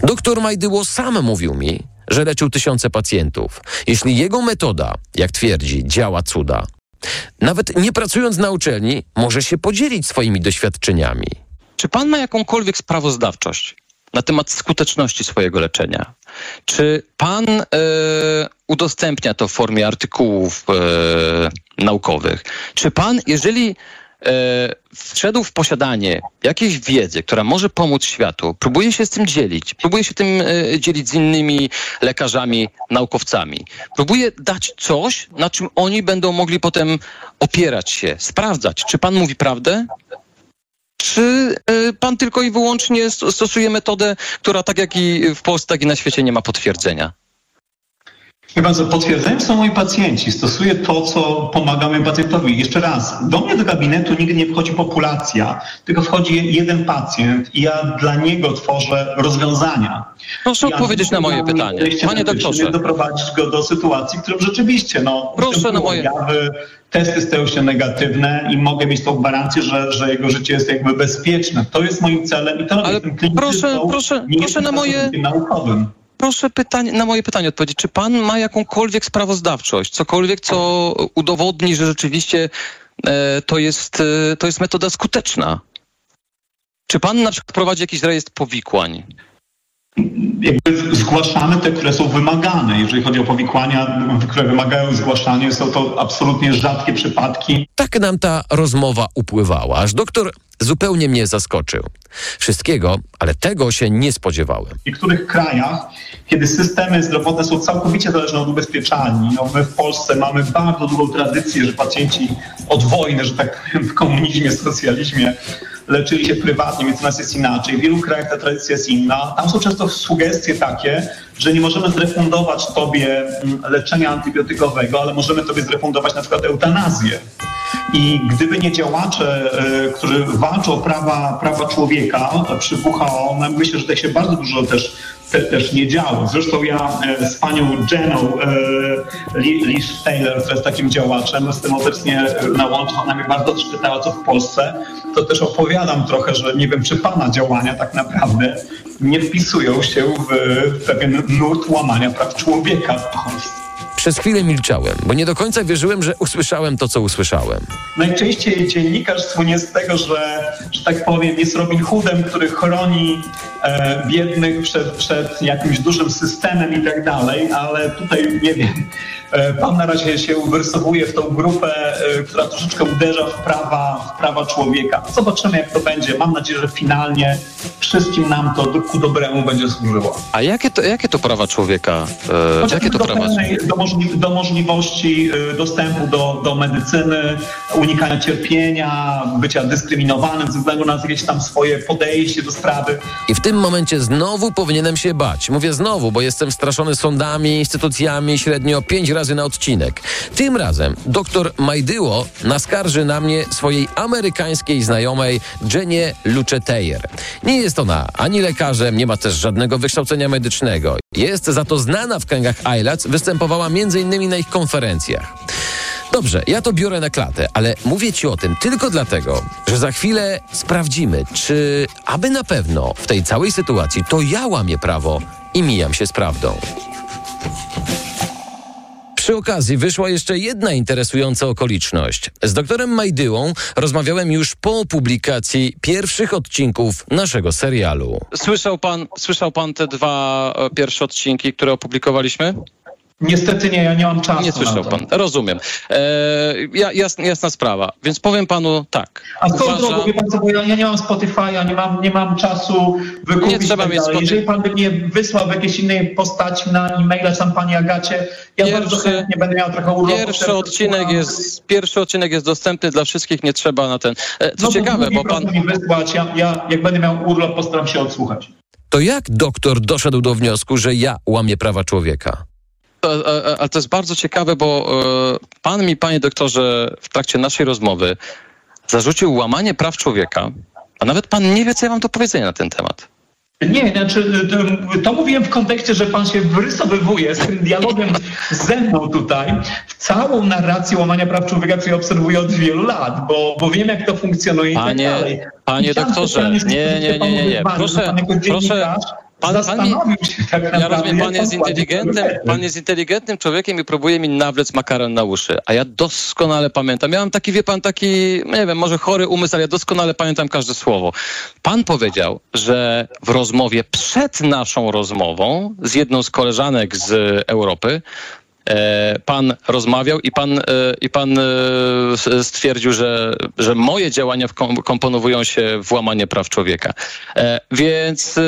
Doktor Majdyło sam mówił mi, że leczył tysiące pacjentów. Jeśli jego metoda, jak twierdzi, działa cuda, nawet nie pracując na uczelni, może się podzielić swoimi doświadczeniami. Czy pan ma jakąkolwiek sprawozdawczość na temat skuteczności swojego leczenia? Czy pan e, udostępnia to w formie artykułów e, naukowych? Czy pan, jeżeli e, wszedł w posiadanie jakiejś wiedzy, która może pomóc światu, próbuje się z tym dzielić, próbuje się tym e, dzielić z innymi lekarzami, naukowcami, próbuje dać coś, na czym oni będą mogli potem opierać się, sprawdzać, czy pan mówi prawdę, czy y, pan tylko i wyłącznie sto- stosuje metodę, która tak jak i w Polsce, tak i na świecie nie ma potwierdzenia? Chyba, że potwierdzeniem są moi pacjenci. Stosuję to, co pomaga mojemu pacjentowi. Jeszcze raz, do mnie do gabinetu nigdy nie wchodzi populacja, tylko wchodzi jeden pacjent i ja dla niego tworzę rozwiązania. Proszę Ja odpowiedzieć na moje pytanie. Panie doktorze. Doprowadzić go do sytuacji, w którym rzeczywiście, no, Proszę na moje- objawy, testy stają się negatywne i mogę mieć tą gwarancję, że, że jego życie jest jakby bezpieczne. To jest moim celem i to. Ale Jestem kliniczną, proszę, proszę, nie proszę na moje- naukowym. Proszę pytań, na moje pytanie odpowiedzieć. Czy pan ma jakąkolwiek sprawozdawczość, cokolwiek, co udowodni, że rzeczywiście e, to, jest, e, to jest metoda skuteczna? Czy pan na przykład prowadzi jakiś rejestr powikłań? jakby zgłaszamy te, które są wymagane. Jeżeli chodzi o powikłania, które wymagają zgłaszania, są to absolutnie rzadkie przypadki. Tak nam ta rozmowa upływała, aż doktor zupełnie mnie zaskoczył. Wszystkiego, ale tego się nie spodziewałem. W niektórych krajach, kiedy systemy zdrowotne są całkowicie zależne od ubezpieczalni, no my w Polsce mamy bardzo długą tradycję, że pacjenci od wojny, że tak w komunizmie, socjalizmie leczyli się prywatnie, więc u nas jest inaczej. W wielu krajach ta tradycja jest inna. Tam są często sugestie takie, że nie możemy zrefundować tobie mm, leczenia antybiotykowego, ale możemy tobie zrefundować na przykład eutanazję. I gdyby nie działacze, e, którzy walczą o prawa, prawa człowieka e, przy WHO, no myślę, że tutaj się bardzo dużo też, te, też nie działo. Zresztą ja e, z panią Jeną e, Li- Liz Taylor, która jest takim działaczem, jestem obecnie na łączu, ona mnie bardzo też pytała, co w Polsce, to też opowiadam trochę, że nie wiem, czy pana działania tak naprawdę nie wpisują się w pewien nurt łamania praw człowieka w Polsce. Przez chwilę milczałem, bo nie do końca wierzyłem, że usłyszałem to, co usłyszałem. Najczęściej dziennikarz słynie z tego, że, że tak powiem, jest Robin Hoodem, który chroni e, biednych przed, przed jakimś dużym systemem i tak dalej, ale tutaj nie wiem. E, pan na razie się wyrysowuje w tą grupę, e, która troszeczkę uderza w prawa, w prawa człowieka. Zobaczymy, jak to będzie. Mam nadzieję, że finalnie wszystkim nam to ku dobremu będzie służyło. A jakie to, jakie to prawa człowieka? E, jakie to prawa? do, możli, do możliwości y, dostępu do, do medycyny, unikania cierpienia, bycia dyskryminowanym ze względu na jakieś tam swoje podejście do sprawy. I w tym momencie znowu powinienem się bać. Mówię znowu, bo jestem straszony sądami, instytucjami średnio pięć razy na odcinek. Tym razem doktor Majdyło naskarży na mnie swojej amerykańskiej znajomej Jenie Luchetejer. Nie jest ona ani lekarzem, nie ma też żadnego wykształcenia medycznego. Jest za to znana w kręgach ILAC, występowała m.in. na ich konferencjach. Dobrze, ja to biorę na klatę, ale mówię ci o tym tylko dlatego, że za chwilę sprawdzimy, czy aby na pewno w tej całej sytuacji to ja łamię prawo i mijam się z prawdą. Przy okazji wyszła jeszcze jedna interesująca okoliczność. Z doktorem Majdyłą rozmawiałem już po publikacji pierwszych odcinków naszego serialu. Słyszał pan, słyszał pan te dwa e, pierwsze odcinki, które opublikowaliśmy? Niestety nie, ja nie mam czasu. Nie na słyszał to. pan, rozumiem. E, ja, jasna, jasna sprawa, więc powiem panu tak. A swoją Uważam- drogą, wie pan co, bo ja, ja nie mam Spotify'a, nie mam, nie mam czasu wykupić Nie trzeba mieć dalej. Spotify- Jeżeli pan by mnie wysłał w jakiejś innej postaci na e-maila, czy tam pani Agacie, ja Pierwszy- bardzo chętnie będę miał trochę urlopu. Pierwszy odcinek jest, pierwszy odcinek jest dostępny dla wszystkich, nie trzeba na ten. E, Co no, ciekawe, bo pan. mi wysłać, ja, ja jak będę miał urlop, postaram się odsłuchać. To jak doktor doszedł do wniosku, że ja łamię prawa człowieka? E, e, Ale to jest bardzo ciekawe, bo e, pan mi, panie doktorze, w trakcie naszej rozmowy zarzucił łamanie praw człowieka, a nawet pan nie wie, co ja mam do powiedzenia na ten temat. Nie, znaczy to, mówiłem w kontekście, że pan się wyrysowywuje z tym dialogiem ze mną tutaj w całą narrację łamania praw człowieka, ja obserwuję od wielu lat, bo, bo wiem, jak to funkcjonuje i tak Panie, dalej. panie I chciałem doktorze, nie, nie, nie, nie, nie. Proszę, że pan pan- mi- się tak naprawdę. Ja rozumiem, pan jest pan jest inteligentnym człowiekiem i próbuje mi nawlec makaron na uszy. A ja doskonale pamiętam. Miałem taki, wie pan, taki, nie wiem, może chory umysł, ale ja doskonale pamiętam każde słowo. Pan powiedział, że w rozmowie przed naszą rozmową z jedną z koleżanek z Europy e, pan rozmawiał i pan, e, i pan e, stwierdził, że, że moje działania komponowują się w łamanie praw człowieka. Więc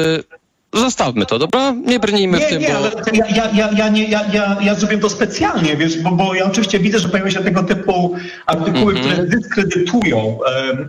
zostawmy to, dobra? Nie brnijmy w Nie, tym, nie, bo... ale ja, ja, ja, ja, nie, ja, ja, ja zrobiłem to specjalnie, wiesz, bo, bo ja oczywiście widzę, że pojawiają się tego typu artykuły, Mhm. które dyskredytują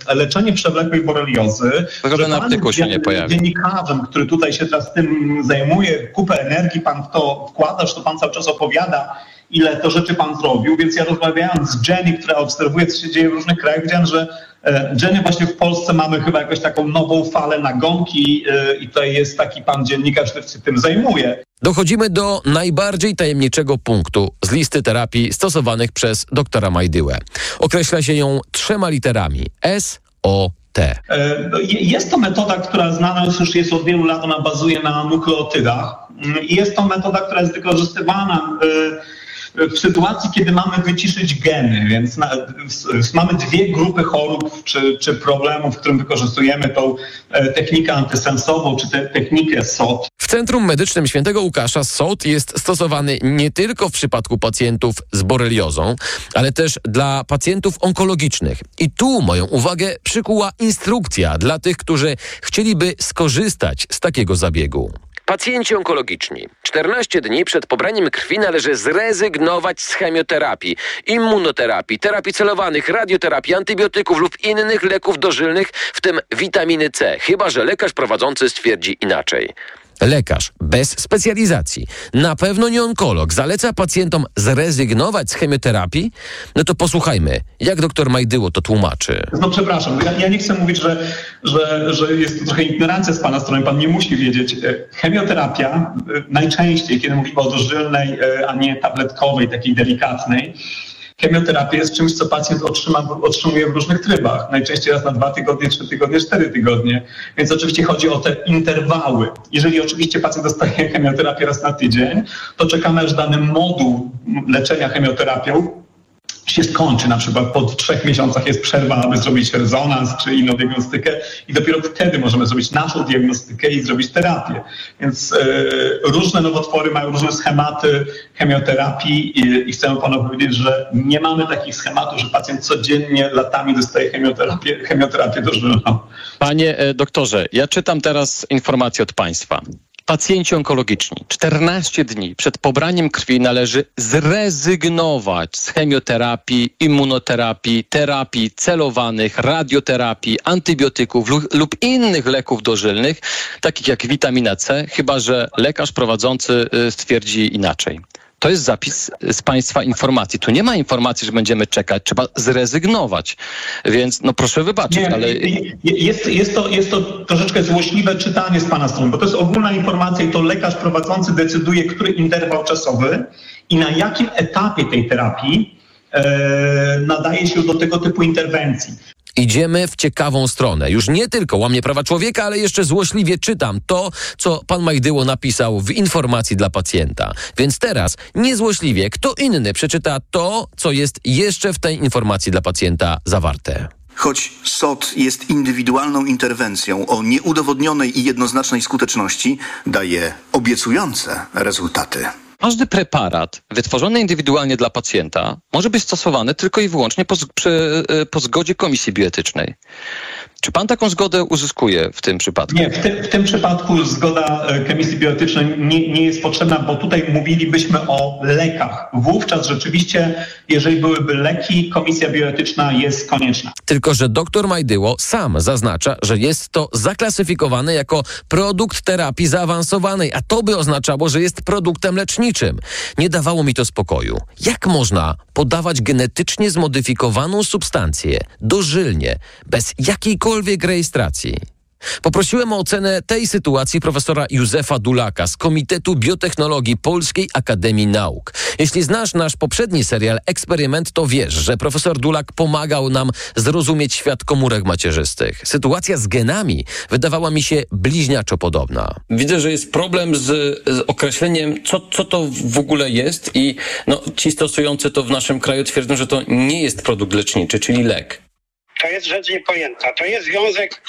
e, leczenie przewlekłej boreliozy. Żaden artykuł się nie pojawi. Dziennikarzem, który tutaj się teraz tym zajmuje, kupę energii pan w to wkłada, że to pan cały czas opowiada, ile to rzeczy pan zrobił, więc ja rozmawiając z Jenny, która obserwuje, co się dzieje w różnych krajach, widziałem, że e, Jenny właśnie w Polsce mamy chyba jakąś taką nową falę nagonki e, i tutaj jest taki pan dziennikarz, który się tym zajmuje. Dochodzimy do najbardziej tajemniczego punktu z listy terapii stosowanych przez doktora Majdyłę. Określa się ją trzema literami S, O, T. E, no, je- Jest to metoda, która znana już jest od wielu lat, ona bazuje na nukleotydach Mm, i jest to metoda, która jest wykorzystywana w sytuacji, kiedy mamy wyciszyć geny, więc na, mamy dwie grupy chorób czy, czy problemów, w którym wykorzystujemy tą e, technikę antysensową czy te, technikę SOT. W Centrum Medycznym Świętego Łukasza SOT jest stosowany nie tylko w przypadku pacjentów z boreliozą, ale też dla pacjentów onkologicznych. I tu moją uwagę przykuła instrukcja dla tych, którzy chcieliby skorzystać z takiego zabiegu. Pacjenci onkologiczni. 14 dni przed pobraniem krwi należy zrezygnować z chemioterapii, immunoterapii, terapii celowanych, radioterapii, antybiotyków lub innych leków dożylnych, w tym witaminy C, chyba że lekarz prowadzący stwierdzi inaczej. Lekarz bez specjalizacji, na pewno nie onkolog, zaleca pacjentom zrezygnować z chemioterapii? No to posłuchajmy, jak doktor Majdyło to tłumaczy. No przepraszam, ja, ja nie chcę mówić, że, że, że jest to trochę ignorancja z Pana strony, Pan nie musi wiedzieć. E, Chemioterapia e, najczęściej, kiedy mówimy o dożylnej, e, a nie tabletkowej, takiej delikatnej, chemioterapia jest czymś, co pacjent otrzyma, otrzymuje w różnych trybach. Najczęściej raz na dwa tygodnie, trzy tygodnie, cztery tygodnie. Więc oczywiście chodzi o te interwały. Jeżeli oczywiście pacjent dostaje chemioterapię raz na tydzień, to czekamy aż dany moduł leczenia chemioterapią się skończy, na przykład po trzech miesiącach jest przerwa, aby zrobić rezonans czy inną diagnostykę i dopiero wtedy możemy zrobić naszą diagnostykę i zrobić terapię. Więc e, różne nowotwory mają różne schematy chemioterapii i, i chcę panu powiedzieć, że nie mamy takich schematów, że pacjent codziennie latami dostaje chemioterapię, chemioterapię dożylną. Panie e, doktorze, ja czytam teraz informację od państwa. Pacjenci onkologiczni 14 dni przed pobraniem krwi należy zrezygnować z chemioterapii, immunoterapii, terapii celowanych, radioterapii, antybiotyków lub, innych leków dożylnych, takich jak witamina C, chyba że lekarz prowadzący y, stwierdzi inaczej. To jest zapis z Państwa informacji. Tu nie ma informacji, że będziemy czekać, trzeba zrezygnować. Więc no proszę wybaczyć, Nie, ale... jest, jest, to, jest to troszeczkę złośliwe czytanie z Pana strony, bo to jest ogólna informacja i to lekarz prowadzący decyduje, który interwał czasowy i na jakim etapie tej terapii e, nadaje się do tego typu interwencji. Idziemy w ciekawą stronę. Już nie tylko łamie prawa człowieka, ale jeszcze złośliwie czytam to, co pan Majdyło napisał w informacji dla pacjenta. Więc teraz niezłośliwie kto inny przeczyta to, co jest jeszcze w tej informacji dla pacjenta zawarte. Choć SOT jest indywidualną interwencją o nieudowodnionej i jednoznacznej skuteczności, daje obiecujące rezultaty. Każdy preparat wytworzony indywidualnie dla pacjenta może być stosowany tylko i wyłącznie po, e, po zgodzie komisji bioetycznej. Czy pan taką zgodę uzyskuje w tym przypadku? Nie, w, ty, w tym przypadku zgoda e, komisji bioetycznej nie, nie jest potrzebna, bo tutaj mówilibyśmy o lekach. Wówczas rzeczywiście, jeżeli byłyby leki, komisja bioetyczna jest konieczna. Tylko, że dr Majdyło sam zaznacza, że jest to zaklasyfikowane jako produkt terapii zaawansowanej, a to by oznaczało, że jest produktem leczniczym. Nie dawało mi to spokoju. Jak można podawać genetycznie zmodyfikowaną substancję dożylnie, bez jakiejkolwiek rejestracji? Poprosiłem o ocenę tej sytuacji profesora Józefa Dulaka z Komitetu Biotechnologii Polskiej Akademii Nauk. Jeśli znasz nasz poprzedni serial Eksperyment, to wiesz, że profesor Dulak pomagał nam zrozumieć świat komórek macierzystych. Sytuacja z genami wydawała mi się bliźniaczo podobna. Widzę, że jest problem z, z określeniem, co, co to w ogóle jest i no, ci stosujący to w naszym kraju twierdzą, że to nie jest produkt leczniczy, czyli lek. To jest rzecz niepojęta. To jest związek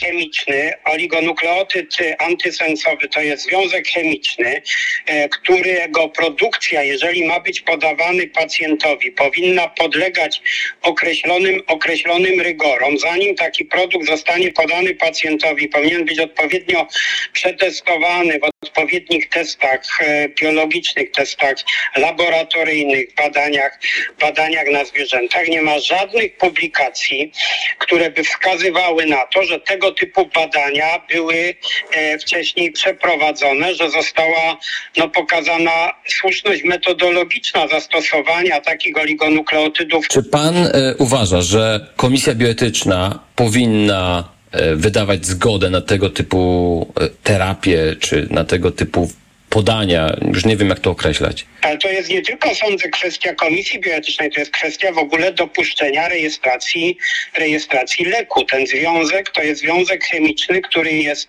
chemiczny, oligonukleotyd antysensowy to jest związek chemiczny, e, którego produkcja, jeżeli ma być podawany pacjentowi, powinna podlegać określonym, określonym rygorom. Zanim taki produkt zostanie podany pacjentowi, powinien być odpowiednio przetestowany w odpowiednich testach e, biologicznych, testach laboratoryjnych, badaniach, badaniach na zwierzętach. Nie ma żadnych publikacji, które by wskazywały na to, że tego typu badania były e, wcześniej przeprowadzone, że została no, pokazana słuszność metodologiczna zastosowania takich oligonukleotydów. Czy pan e, uważa, że komisja bioetyczna powinna e, wydawać zgodę na tego typu terapię, czy na tego typu podania, już nie wiem jak to określać. Ale to jest nie tylko, sądzę, kwestia komisji bioetycznej, to jest kwestia w ogóle dopuszczenia rejestracji, rejestracji leku. Ten związek to jest związek chemiczny, który jest,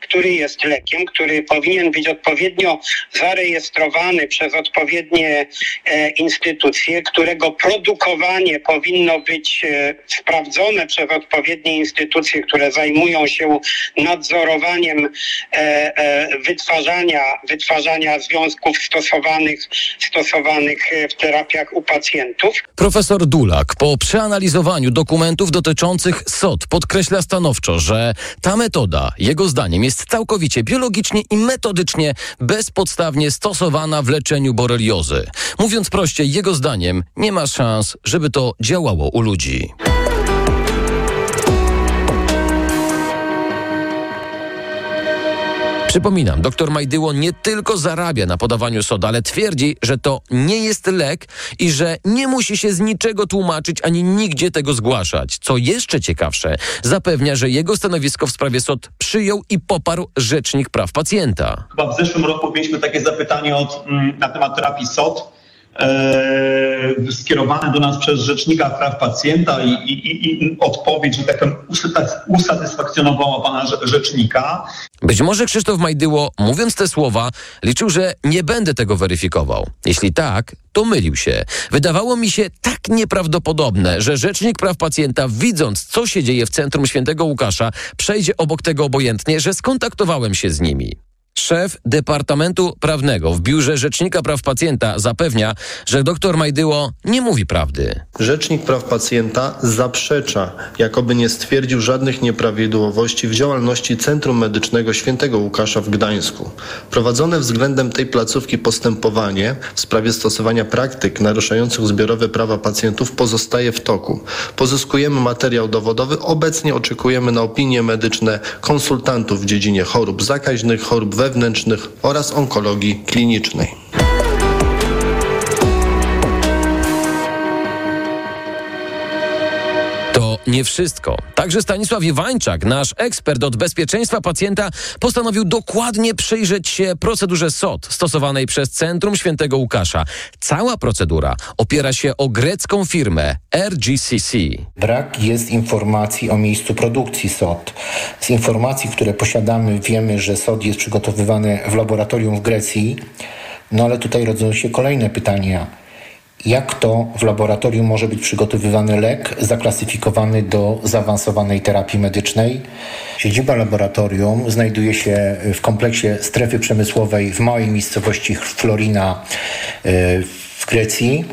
który jest lekiem, który powinien być odpowiednio zarejestrowany przez odpowiednie e, instytucje, którego produkowanie powinno być e, sprawdzone przez odpowiednie instytucje, które zajmują się nadzorowaniem e, e, wytwarzania, wytwarzania związków stosowanych stosowanych e, w terapiach u pacjentów. Profesor Dulak po przeanalizowaniu dokumentów dotyczących SOT podkreśla stanowczo, że ta metoda, jego zdaniem, jest całkowicie biologicznie i metodycznie bezpodstawnie stosowana w leczeniu boreliozy. Mówiąc prościej, jego zdaniem nie ma szans, żeby to działało u ludzi. Przypominam, dr Majdyło nie tylko zarabia na podawaniu soda, ale twierdzi, że to nie jest lek i że nie musi się z niczego tłumaczyć ani nigdzie tego zgłaszać. Co jeszcze ciekawsze, zapewnia, że jego stanowisko w sprawie SOD przyjął i poparł Rzecznik Praw Pacjenta. Chyba w zeszłym roku mieliśmy takie zapytanie od, mm, na temat terapii SOT. E, skierowane do nas przez Rzecznika Praw Pacjenta i, i, i odpowiedź, że tak powiem, usatysfakcjonowała pana rzecznika. Być może Krzysztof Majdyło, mówiąc te słowa, liczył, że nie będę tego weryfikował. Jeśli tak, to mylił się. Wydawało mi się tak nieprawdopodobne, że Rzecznik Praw Pacjenta, widząc, co się dzieje w Centrum Świętego Łukasza, przejdzie obok tego obojętnie, że skontaktowałem się z nimi. Szef Departamentu Prawnego w Biurze Rzecznika Praw Pacjenta zapewnia, że dr Majdyło nie mówi prawdy. Rzecznik Praw Pacjenta zaprzecza, jakoby nie stwierdził żadnych nieprawidłowości w działalności Centrum Medycznego Świętego Łukasza w Gdańsku. Prowadzone względem tej placówki postępowanie w sprawie stosowania praktyk naruszających zbiorowe prawa pacjentów pozostaje w toku. Pozyskujemy materiał dowodowy, obecnie oczekujemy na opinie medyczne konsultantów w dziedzinie chorób zakaźnych, chorób wewnętrznych oraz onkologii klinicznej. Nie wszystko. Także Stanisław Iwańczak, nasz ekspert od bezpieczeństwa pacjenta, postanowił dokładnie przyjrzeć się procedurze SOT stosowanej przez Centrum Świętego Łukasza. Cała procedura opiera się o grecką firmę RGCC. Brak jest informacji o miejscu produkcji SOT. Z informacji, które posiadamy, wiemy, że SOT jest przygotowywany w laboratorium w Grecji, no ale tutaj rodzą się kolejne pytania. Jak to w laboratorium może być przygotowywany lek zaklasyfikowany do zaawansowanej terapii medycznej? Siedziba laboratorium znajduje się w kompleksie strefy przemysłowej w małej miejscowości Florina e, w Grecji.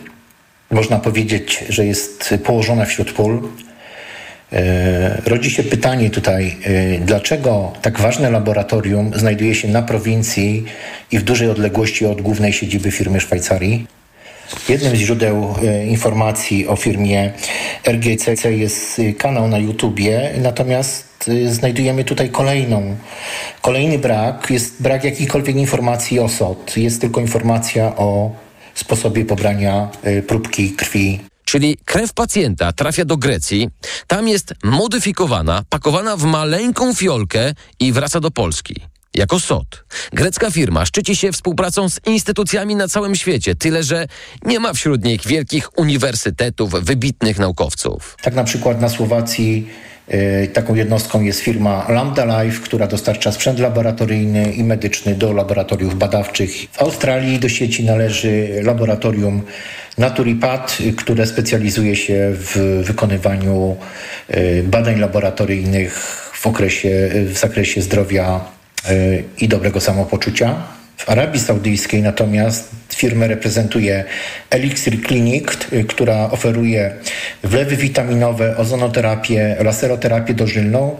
Można powiedzieć, że jest położona wśród pól. E, rodzi się pytanie tutaj, e, dlaczego tak ważne laboratorium znajduje się na prowincji i w dużej odległości od głównej siedziby firmy Szwajcarii? Jednym z źródeł e, informacji o firmie RGCC jest kanał na YouTubie, natomiast znajdujemy tutaj kolejną, kolejny brak. Jest brak jakichkolwiek informacji o SOT. Jest tylko informacja o sposobie pobrania próbki krwi czyli krew pacjenta trafia do Grecji, tam jest modyfikowana, pakowana w maleńką fiolkę i wraca do Polski. Jako SOT. Grecka firma szczyci się współpracą z instytucjami na całym świecie, tyle że nie ma wśród nich wielkich uniwersytetów, wybitnych naukowców. Tak na przykład na Słowacji y, Taką jednostką jest firma Lambda Life, która dostarcza sprzęt laboratoryjny i medyczny do laboratoriów badawczych. W Australii do sieci należy laboratorium Naturipad, które specjalizuje się w wykonywaniu y, badań laboratoryjnych w, okresie, w zakresie zdrowia i dobrego samopoczucia. W Arabii Saudyjskiej natomiast firmę reprezentuje Elixir Clinic, y, która oferuje wlewy witaminowe, ozonoterapię, laseroterapię dożylną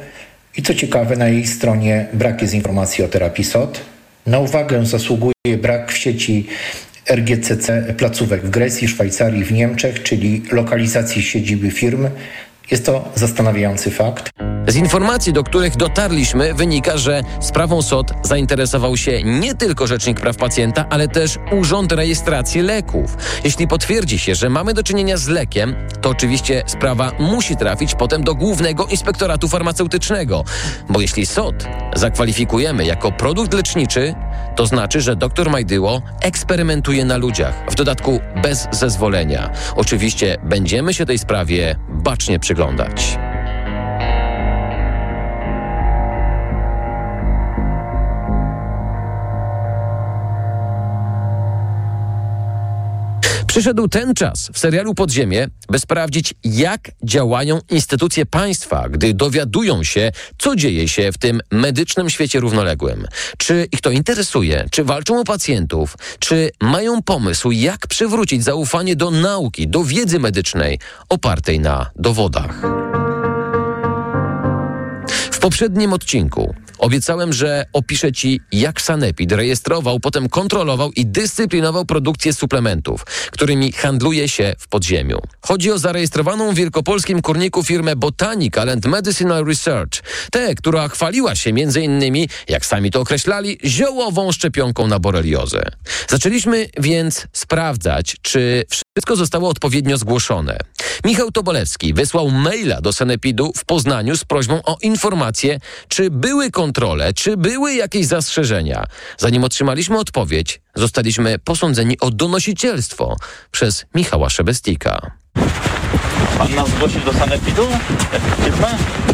i co ciekawe na jej stronie brak jest informacji o terapii SOT. Na uwagę zasługuje brak w sieci RGCC placówek w Grecji, Szwajcarii, w Niemczech, czyli lokalizacji siedziby firm. Jest to zastanawiający fakt. Z informacji, do których dotarliśmy, wynika, że sprawą SOT zainteresował się nie tylko Rzecznik Praw Pacjenta, ale też Urząd Rejestracji Leków. Jeśli potwierdzi się, że mamy do czynienia z lekiem, to oczywiście sprawa musi trafić potem do Głównego Inspektoratu Farmaceutycznego, bo jeśli SOT zakwalifikujemy jako produkt leczniczy, to znaczy, że dr Majdyło eksperymentuje na ludziach, w dodatku bez zezwolenia. Oczywiście będziemy się tej sprawie bacznie przyglądać. Przyszedł ten czas w serialu Podziemie, by sprawdzić, jak działają instytucje państwa, gdy dowiadują się, co dzieje się w tym medycznym świecie równoległym. Czy ich to interesuje, czy walczą o pacjentów, czy mają pomysł, jak przywrócić zaufanie do nauki, do wiedzy medycznej opartej na dowodach. Poprzednim odcinku Obiecałem, że opiszę Ci, jak Sanepid rejestrował, potem kontrolował i dyscyplinował produkcję suplementów, którymi handluje się w podziemiu. Chodzi o zarejestrowaną w wielkopolskim kurniku firmę Botanical and Medicinal Research, tę, która chwaliła się między innymi, jak sami to określali, ziołową szczepionką na boreliozę. Zaczęliśmy więc sprawdzać, czy wszystko zostało odpowiednio zgłoszone. Michał Tobolewski wysłał maila do Sanepidu w Poznaniu z prośbą o informację, czy były kontrole, czy były jakieś zastrzeżenia. Zanim otrzymaliśmy odpowiedź, zostaliśmy posądzeni o donosicielstwo przez Michała Szebestika. Pan nas zgłosił do Sanepidu? Firma?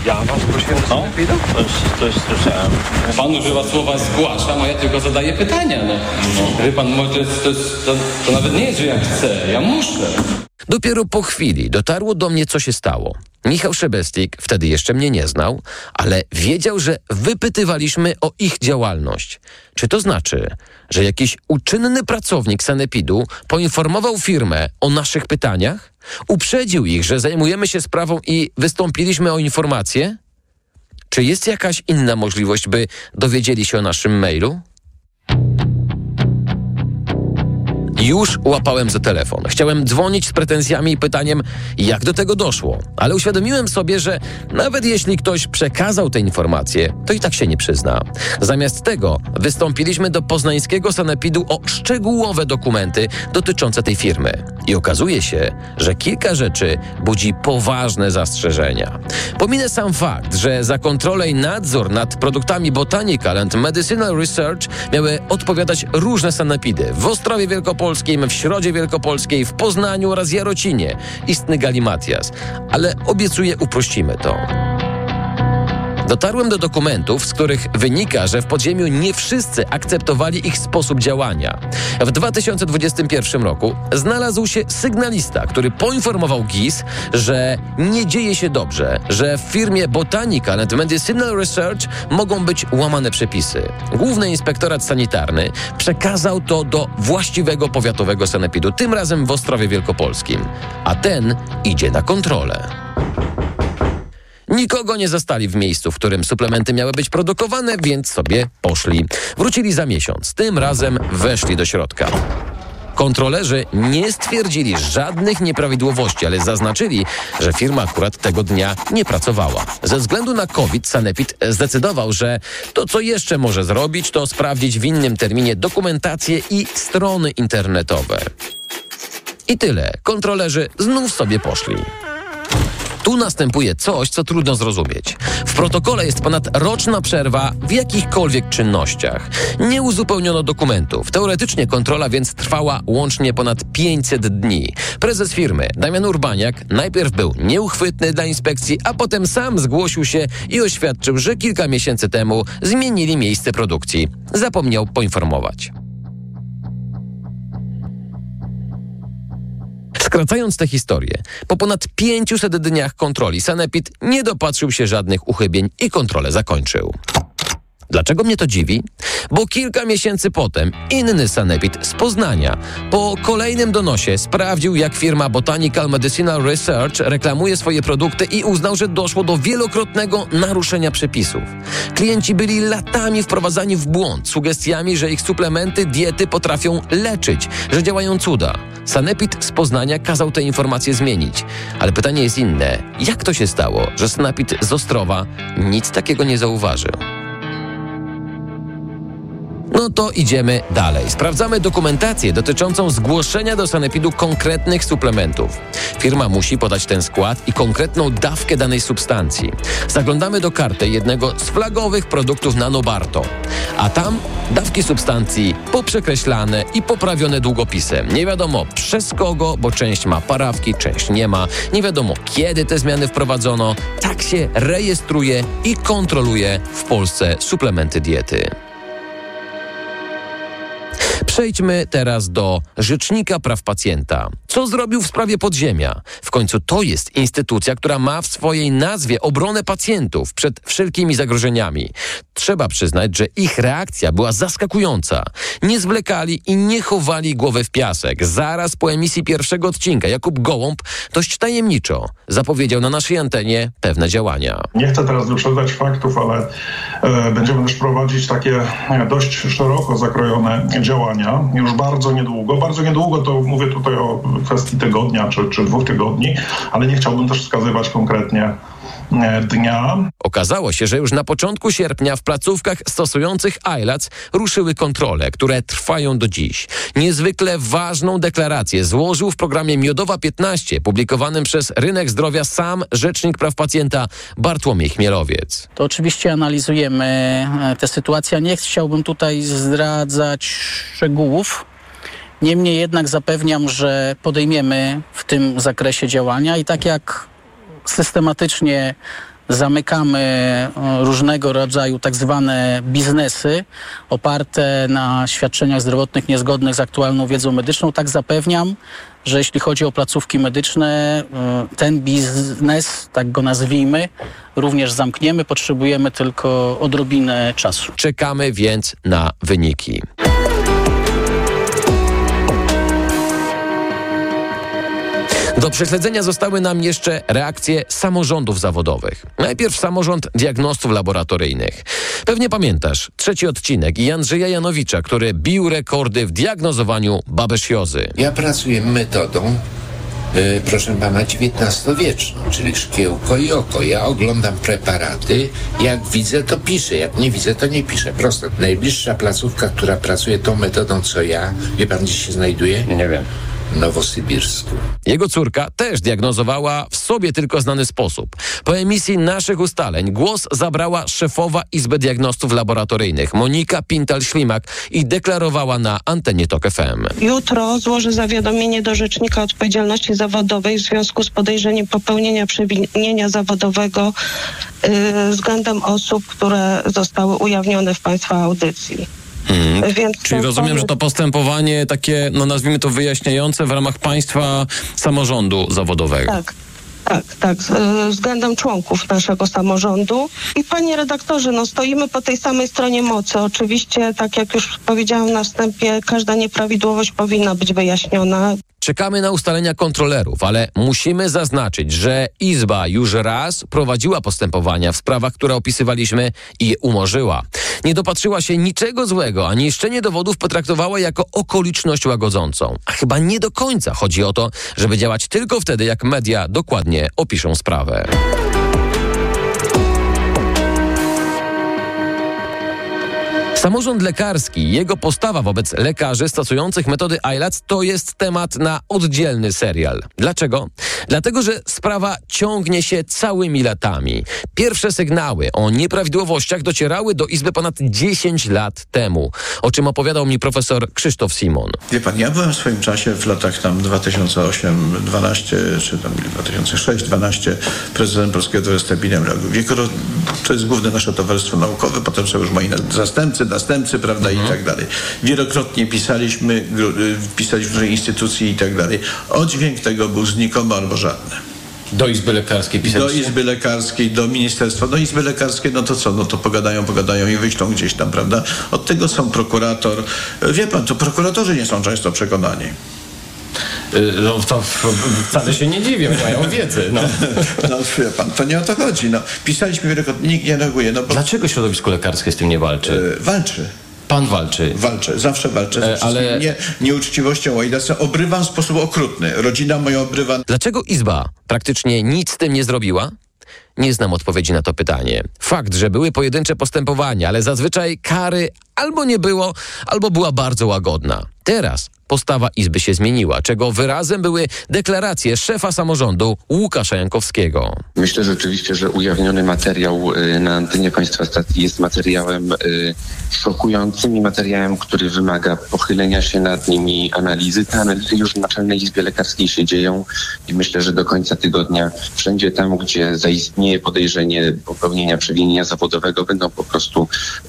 Ja was zgłosiłem do Sanepidu? No, coś, coś słyszałem. Pan używa słowa zgłaszam, a ja tylko zadaję pytania. No. no. Wie pan, może to, jest, to, jest, to, to nawet nie jest, że ja chcę, ja muszę. Dopiero po chwili dotarło do mnie, co się stało. Michał Szebestik wtedy jeszcze mnie nie znał, ale wiedział, że wypytywaliśmy o ich działalność. Czy to znaczy, że jakiś uczynny pracownik Sanepidu poinformował firmę o naszych pytaniach? Uprzedził ich, że zajmujemy się sprawą i wystąpiliśmy o informację? Czy jest jakaś inna możliwość, by dowiedzieli się o naszym mailu? Już łapałem za telefon. Chciałem dzwonić z pretensjami i pytaniem, jak do tego doszło. Ale uświadomiłem sobie, że nawet jeśli ktoś przekazał te informacje, to i tak się nie przyzna. Zamiast tego wystąpiliśmy do poznańskiego sanepidu o szczegółowe dokumenty dotyczące tej firmy. I okazuje się, że kilka rzeczy budzi poważne zastrzeżenia. Pominę sam fakt, że za kontrolę i nadzór nad produktami Botanical and Medicinal Research miały odpowiadać różne sanepidy w Ostrowie Wielkopolskim, w Środzie Wielkopolskiej, w Poznaniu oraz Jarocinie. Istny galimatias. Ale obiecuję, uprościmy to. Dotarłem do dokumentów, z których wynika, że w podziemiu nie wszyscy akceptowali ich sposób działania. W 2021 roku znalazł się sygnalista, który poinformował GIS, że nie dzieje się dobrze, że w firmie Botanical and Medicinal Research mogą być łamane przepisy. Główny inspektorat sanitarny przekazał to do właściwego powiatowego sanepidu, tym razem w Ostrowie Wielkopolskim, a ten idzie na kontrolę. Nikogo nie zastali w miejscu, w którym suplementy miały być produkowane, więc sobie poszli. Wrócili za miesiąc. Tym razem weszli do środka. Kontrolerzy nie stwierdzili żadnych nieprawidłowości, ale zaznaczyli, że firma akurat tego dnia nie pracowała. Ze względu na COVID Sanepid zdecydował, że to co jeszcze może zrobić, to sprawdzić w innym terminie dokumentację i strony internetowe. I tyle. Kontrolerzy znów sobie poszli. Tu następuje coś, co trudno zrozumieć. W protokole jest ponad roczna przerwa w jakichkolwiek czynnościach. Nie uzupełniono dokumentów. Teoretycznie kontrola więc trwała łącznie ponad 500 dni. Prezes firmy, Damian Urbaniak, najpierw był nieuchwytny dla inspekcji, a potem sam zgłosił się i oświadczył, że kilka miesięcy temu zmienili miejsce produkcji. Zapomniał poinformować. Skracając tę historię, po ponad 500 dniach kontroli Sanepid nie dopatrzył się żadnych uchybień i kontrolę zakończył. Dlaczego mnie to dziwi? Bo kilka miesięcy potem inny sanepid z Poznania po kolejnym donosie sprawdził, jak firma Botanical Medicinal Research reklamuje swoje produkty i uznał, że doszło do wielokrotnego naruszenia przepisów. Klienci byli latami wprowadzani w błąd sugestiami, że ich suplementy, diety potrafią leczyć, że działają cuda. Sanepid z Poznania kazał te informacje zmienić. Ale pytanie jest inne. Jak to się stało, że Sanepid z Ostrowa nic takiego nie zauważył? No to idziemy dalej. Sprawdzamy dokumentację dotyczącą zgłoszenia do sanepidu konkretnych suplementów. Firma musi podać ten skład i konkretną dawkę danej substancji. Zaglądamy do karty jednego z flagowych produktów Nanobarto. A tam dawki substancji poprzekreślane i poprawione długopisem. Nie wiadomo przez kogo, bo część ma parawki, część nie ma. Nie wiadomo kiedy te zmiany wprowadzono. Tak się rejestruje i kontroluje w Polsce suplementy diety. Przejdźmy teraz do Rzecznika Praw Pacjenta. Co zrobił w sprawie podziemia? W końcu to jest instytucja, która ma w swojej nazwie obronę pacjentów przed wszelkimi zagrożeniami. Trzeba przyznać, że ich reakcja była zaskakująca. Nie zwlekali i nie chowali głowy w piasek. Zaraz po emisji pierwszego odcinka Jakub Gołąb dość tajemniczo zapowiedział na naszej antenie pewne działania. Nie chcę teraz wyprzedzać faktów, ale e, będziemy też prowadzić takie e, dość szeroko zakrojone działania. Już bardzo niedługo. Bardzo niedługo to mówię tutaj o kwestii tygodnia czy, czy dwóch tygodni, ale nie chciałbym też wskazywać konkretnie dnia. Okazało się, że już na początku sierpnia w placówkach stosujących ILAC ruszyły kontrole, które trwają do dziś. Niezwykle ważną deklarację złożył w programie Miodowa 15, publikowanym przez Rynek Zdrowia sam Rzecznik Praw Pacjenta Bartłomiej Chmielowiec. To oczywiście analizujemy e, tę sytuację. Nie chciałbym tutaj zdradzać szczegółów. Niemniej jednak zapewniam, że podejmiemy w tym zakresie działania i tak jak systematycznie zamykamy e, różnego rodzaju tak zwane biznesy oparte na świadczeniach zdrowotnych niezgodnych z aktualną wiedzą medyczną, tak zapewniam, że jeśli chodzi o placówki medyczne, e, ten biznes, tak go nazwijmy, również zamkniemy. Potrzebujemy tylko odrobinę czasu. Czekamy więc na wyniki. Do prześledzenia zostały nam jeszcze reakcje samorządów zawodowych. Najpierw samorząd diagnostów laboratoryjnych. Pewnie pamiętasz trzeci odcinek i Andrzeja Janowicza, który bił rekordy w diagnozowaniu babesjozy. Ja pracuję metodą, y, proszę pana, XIX-wieczną, czyli szkiełko i oko. Ja oglądam preparaty, jak widzę, to piszę, jak nie widzę, to nie piszę. Proste. Najbliższa placówka, która pracuje tą metodą, co ja, wie pan, gdzie się znajduje? Nie wiem. Nowosybirsku. Jego córka też diagnozowała w sobie tylko znany sposób. Po emisji naszych ustaleń głos zabrała szefowa Izby Diagnostów Laboratoryjnych Monika Pintal-Ślimak i deklarowała na antenie TOK FM. Jutro złożę zawiadomienie do Rzecznika Odpowiedzialności Zawodowej w związku z podejrzeniem popełnienia przewinienia zawodowego y, względem osób, które zostały ujawnione w Państwa audycji. Mhm. Więc Czyli rozumiem, że to postępowanie takie, no nazwijmy to wyjaśniające w ramach państwa samorządu zawodowego. Tak. Tak, tak, względem członków naszego samorządu. I panie redaktorze, no stoimy po tej samej stronie mocy. Oczywiście, tak jak już powiedziałam na wstępie, każda nieprawidłowość powinna być wyjaśniona. Czekamy na ustalenia kontrolerów, ale musimy zaznaczyć, że Izba już raz prowadziła postępowania w sprawach, które opisywaliśmy i je umorzyła. Nie dopatrzyła się niczego złego, a niszczenie dowodów potraktowała jako okoliczność łagodzącą. A chyba nie do końca chodzi o to, żeby działać tylko wtedy, jak media dokładnie opiszą sprawę. Samorząd lekarski i jego postawa wobec lekarzy stosujących metody ILAC to jest temat na oddzielny serial. Dlaczego? Dlatego, że sprawa ciągnie się całymi latami. Pierwsze sygnały o nieprawidłowościach docierały do Izby ponad 10 lat temu, o czym opowiadał mi profesor Krzysztof Simon. Wie pan, ja byłem w swoim czasie w latach tam 2008-12 czy tam 2006-12 prezydentem Polskiego Towarzystwa Epidemiologów. To jest główne nasze towarzystwo naukowe, potem są już moi zastępcy, następcy, prawda, i tak dalej. Wielokrotnie pisaliśmy, y, pisaliśmy w różnej instytucji i tak dalej. Oddźwięk tego był znikomy albo żadny. Do Izby Lekarskiej Do Izby Lekarskiej, do Ministerstwa. Do Izby Lekarskiej, no to co? No to pogadają, pogadają i wyślą gdzieś tam, prawda? Od tego są prokurator. Wie pan, to prokuratorzy nie są często przekonani. No to wcale się nie dziwię, mają wiedzę. No. No wie pan, to nie o to chodzi. No, pisaliśmy wielokrotnie, nikt nie reaguje. No, bo, Dlaczego środowisko lekarskie z tym nie walczy? e, walczy. Pan walczy. Walczę, zawsze walczę. E, Ze ale- nie, nieuczciwością Łajdaca obrywam w sposób okrutny. Rodzina moja obrywa. Dlaczego Izba praktycznie nic z tym nie zrobiła? Nie znam odpowiedzi na to pytanie. Fakt, że były pojedyncze postępowania, ale zazwyczaj kary albo nie było, albo była bardzo łagodna. Teraz postawa Izby się zmieniła, czego wyrazem były deklaracje szefa samorządu Łukasza Jankowskiego. Myślę rzeczywiście, że ujawniony materiał y, na antenie państwa stacji jest materiałem y, szokującym i materiałem, który wymaga pochylenia się nad nimi analizy. Te analizy już w Naczelnej Izbie Lekarskiej się dzieją i myślę, że do końca tygodnia wszędzie tam, gdzie zaistnieje podejrzenie popełnienia przewinienia zawodowego, będą po prostu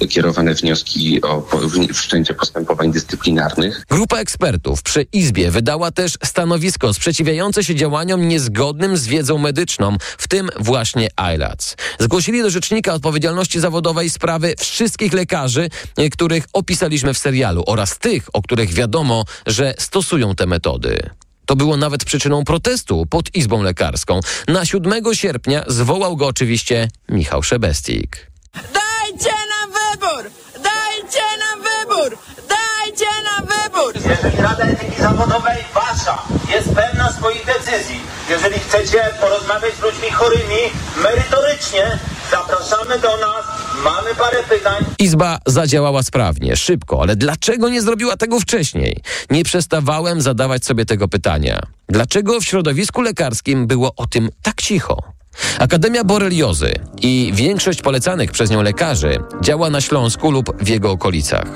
kierowane wnioski o wszczęcie postępowań dyscyplinarnych. Grupa ekspertów przy Izbie wydała też stanowisko sprzeciwiające się działaniom niezgodnym z wiedzą medyczną, w tym właśnie ILAC. Zgłosili do Rzecznika Odpowiedzialności Zawodowej sprawy wszystkich lekarzy, e, których opisaliśmy w serialu oraz tych, o których wiadomo, że stosują te metody. To było nawet przyczyną protestu pod Izbą Lekarską. Na 7 sierpnia zwołał go oczywiście Michał Szebestik. Dajcie nam wybór! Dajcie nam wybór! Dajcie nam wybór! Jeżeli Rada Etyki Zawodowej wasza jest pewna swoich decyzji, jeżeli chcecie porozmawiać z ludźmi chorymi merytorycznie, zapraszamy do nas, mamy parę pytań. Izba zadziałała sprawnie, szybko, ale dlaczego nie zrobiła tego wcześniej? Nie przestawałem zadawać sobie tego pytania. Dlaczego w środowisku lekarskim było o tym tak cicho? Akademia Boreliozy i większość polecanych przez nią lekarzy działa na Śląsku lub w jego okolicach.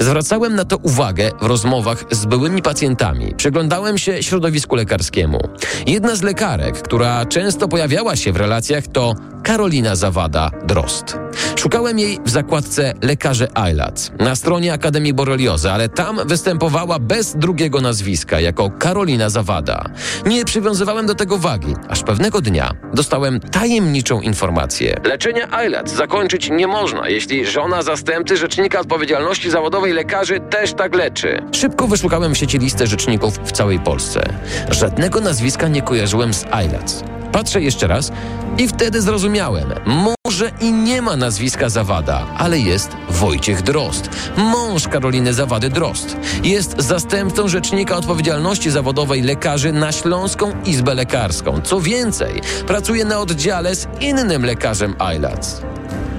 Zwracałem na to uwagę w rozmowach z byłymi pacjentami. Przyglądałem się środowisku lekarskiemu. Jedna z lekarek, która często pojawiała się w relacjach, to Karolina Zawada-Drost. Szukałem jej w zakładce lekarze ILAC na stronie Akademii Boreliozy, ale tam występowała bez drugiego nazwiska, jako Karolina Zawada. Nie przywiązywałem do tego wagi, aż pewnego dnia dostałem tajemniczą informację. Leczenia ILAC zakończyć nie można, jeśli żona zastępcy Rzecznika Odpowiedzialności Zawodowej Lekarzy też tak leczy. Szybko wyszukałem w sieci listę rzeczników w całej Polsce. Żadnego nazwiska nie kojarzyłem z ILAC. Patrzę jeszcze raz i wtedy zrozumiałem. Może i nie ma nazwiska Zawada, ale jest Wojciech Drost, mąż Karoliny Zawady Drost. Jest zastępcą Rzecznika Odpowiedzialności Zawodowej Lekarzy na Śląską Izbę Lekarską. Co więcej, pracuje na oddziale z innym lekarzem ILAC.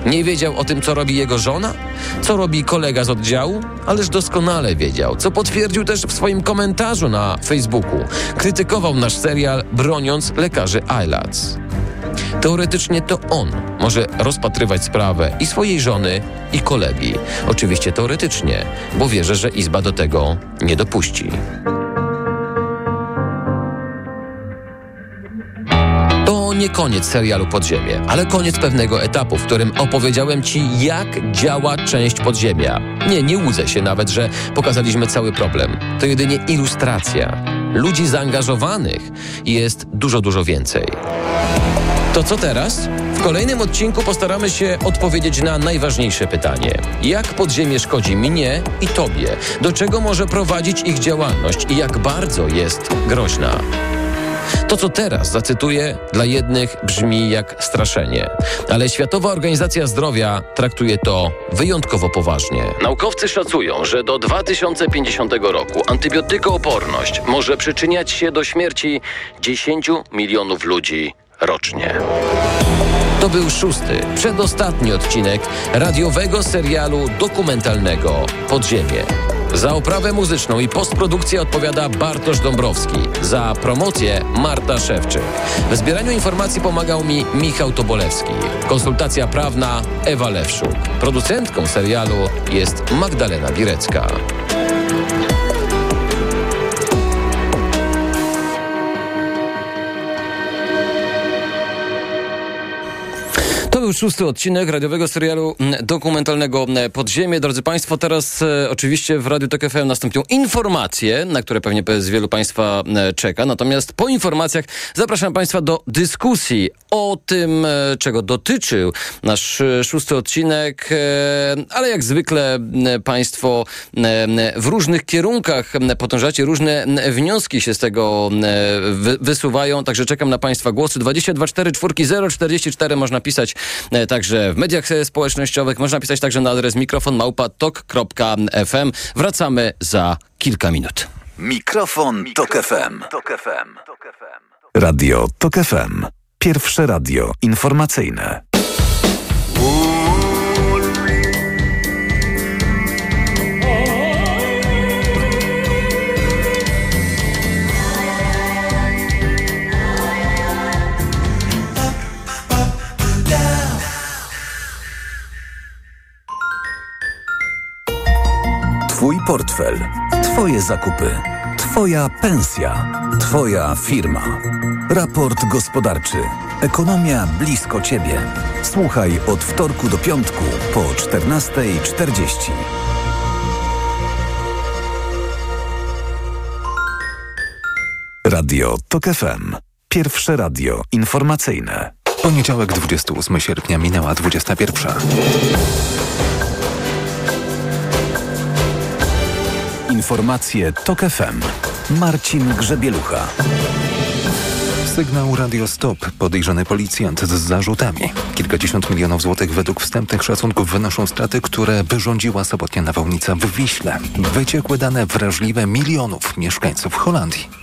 Nie wiedział o tym, co robi jego żona? Co robi kolega z oddziału? Ależ doskonale wiedział, co potwierdził też w swoim komentarzu na Facebooku. Krytykował nasz serial, broniąc lekarzy ILAC. Teoretycznie to on może rozpatrywać sprawę i swojej żony, i kolegi. Oczywiście teoretycznie, bo wierzę, że Izba do tego nie dopuści. Nie koniec serialu Podziemie, ale koniec pewnego etapu, w którym opowiedziałem Ci, jak działa część podziemia. Nie, nie łudzę się nawet, że pokazaliśmy cały problem. To jedynie ilustracja. Ludzi zaangażowanych jest dużo, dużo więcej. To co teraz? W kolejnym odcinku postaramy się odpowiedzieć na najważniejsze pytanie. Jak podziemie szkodzi mnie i tobie? Do czego może prowadzić ich działalność i jak bardzo jest groźna? To, co teraz zacytuję, dla jednych brzmi jak straszenie, ale Światowa Organizacja Zdrowia traktuje to wyjątkowo poważnie. Naukowcy szacują, że do 2050 roku antybiotykooporność może przyczyniać się do śmierci 10 milionów ludzi rocznie. To był szósty, przedostatni odcinek radiowego serialu dokumentalnego Podziemie. Za oprawę muzyczną i postprodukcję odpowiada Bartosz Dąbrowski. Za promocję Marta Szewczyk. W zbieraniu informacji pomagał mi Michał Tobolewski. Konsultacja prawna Ewa Lewszuk. Producentką serialu jest Magdalena Birecka. Był szósty odcinek radiowego serialu mm, dokumentalnego mm, Podziemie. Drodzy Państwo, teraz e, oczywiście w Radiu Tok FM nastąpią informacje, na które pewnie z wielu Państwa e, czeka. Natomiast po informacjach zapraszam Państwa do dyskusji o tym, e, czego dotyczył nasz e, szósty odcinek, e, ale jak zwykle Państwo w różnych kierunkach podążacie, różne wnioski się z tego wysuwają, także czekam na Państwa głosy. 22 4 4 044 można pisać także w mediach e, społecznościowych, można pisać także na adres mikrofon małpa.tok.fm. Wracamy za kilka minut. Mikrofon, Tok FM. Radio Tok FM. Pierwsze radio informacyjne. Twój portfel, Twoje zakupy, Twoja pensja, Twoja firma. Raport gospodarczy. Ekonomia blisko Ciebie. Słuchaj od wtorku do piątku po 14.40. Radio TOK FM. Pierwsze radio informacyjne. Poniedziałek 28 sierpnia minęła 21. Informacje TOK FM. Marcin Grzebielucha. Sygnał Radio Stop. Podejrzany policjant z zarzutami. Kilkadziesiąt milionów złotych według wstępnych szacunków wynoszą straty, które wyrządziła sobotnia nawałnica w Wiśle. Wyciekły dane wrażliwe milionów mieszkańców Holandii.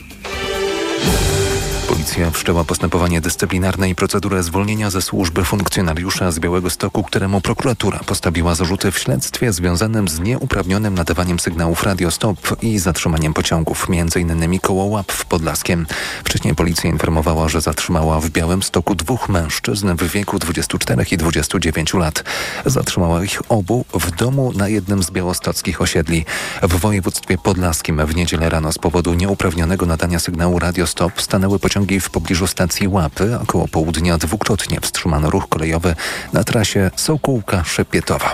Policja wszczęła postępowanie dyscyplinarne i procedurę zwolnienia ze służby funkcjonariusza z Białego Stoku, któremu prokuratura postawiła zarzuty w śledztwie związanym z nieuprawnionym nadawaniem sygnałów Radio Stop i zatrzymaniem pociągów, m.in. koło Łap w Podlaskiem. Wcześniej policja informowała, że zatrzymała w Białym Stoku dwóch mężczyzn w wieku 24 i 29 lat. Zatrzymała ich obu w domu na jednym z białostockich osiedli. W województwie podlaskim w niedzielę rano z powodu nieuprawnionego nadania sygnału Radio Stop stanęły pociągi w pobliżu stacji Łapy. Około południa dwukrotnie wstrzymano ruch kolejowy na trasie Sokołka-Szepietowa.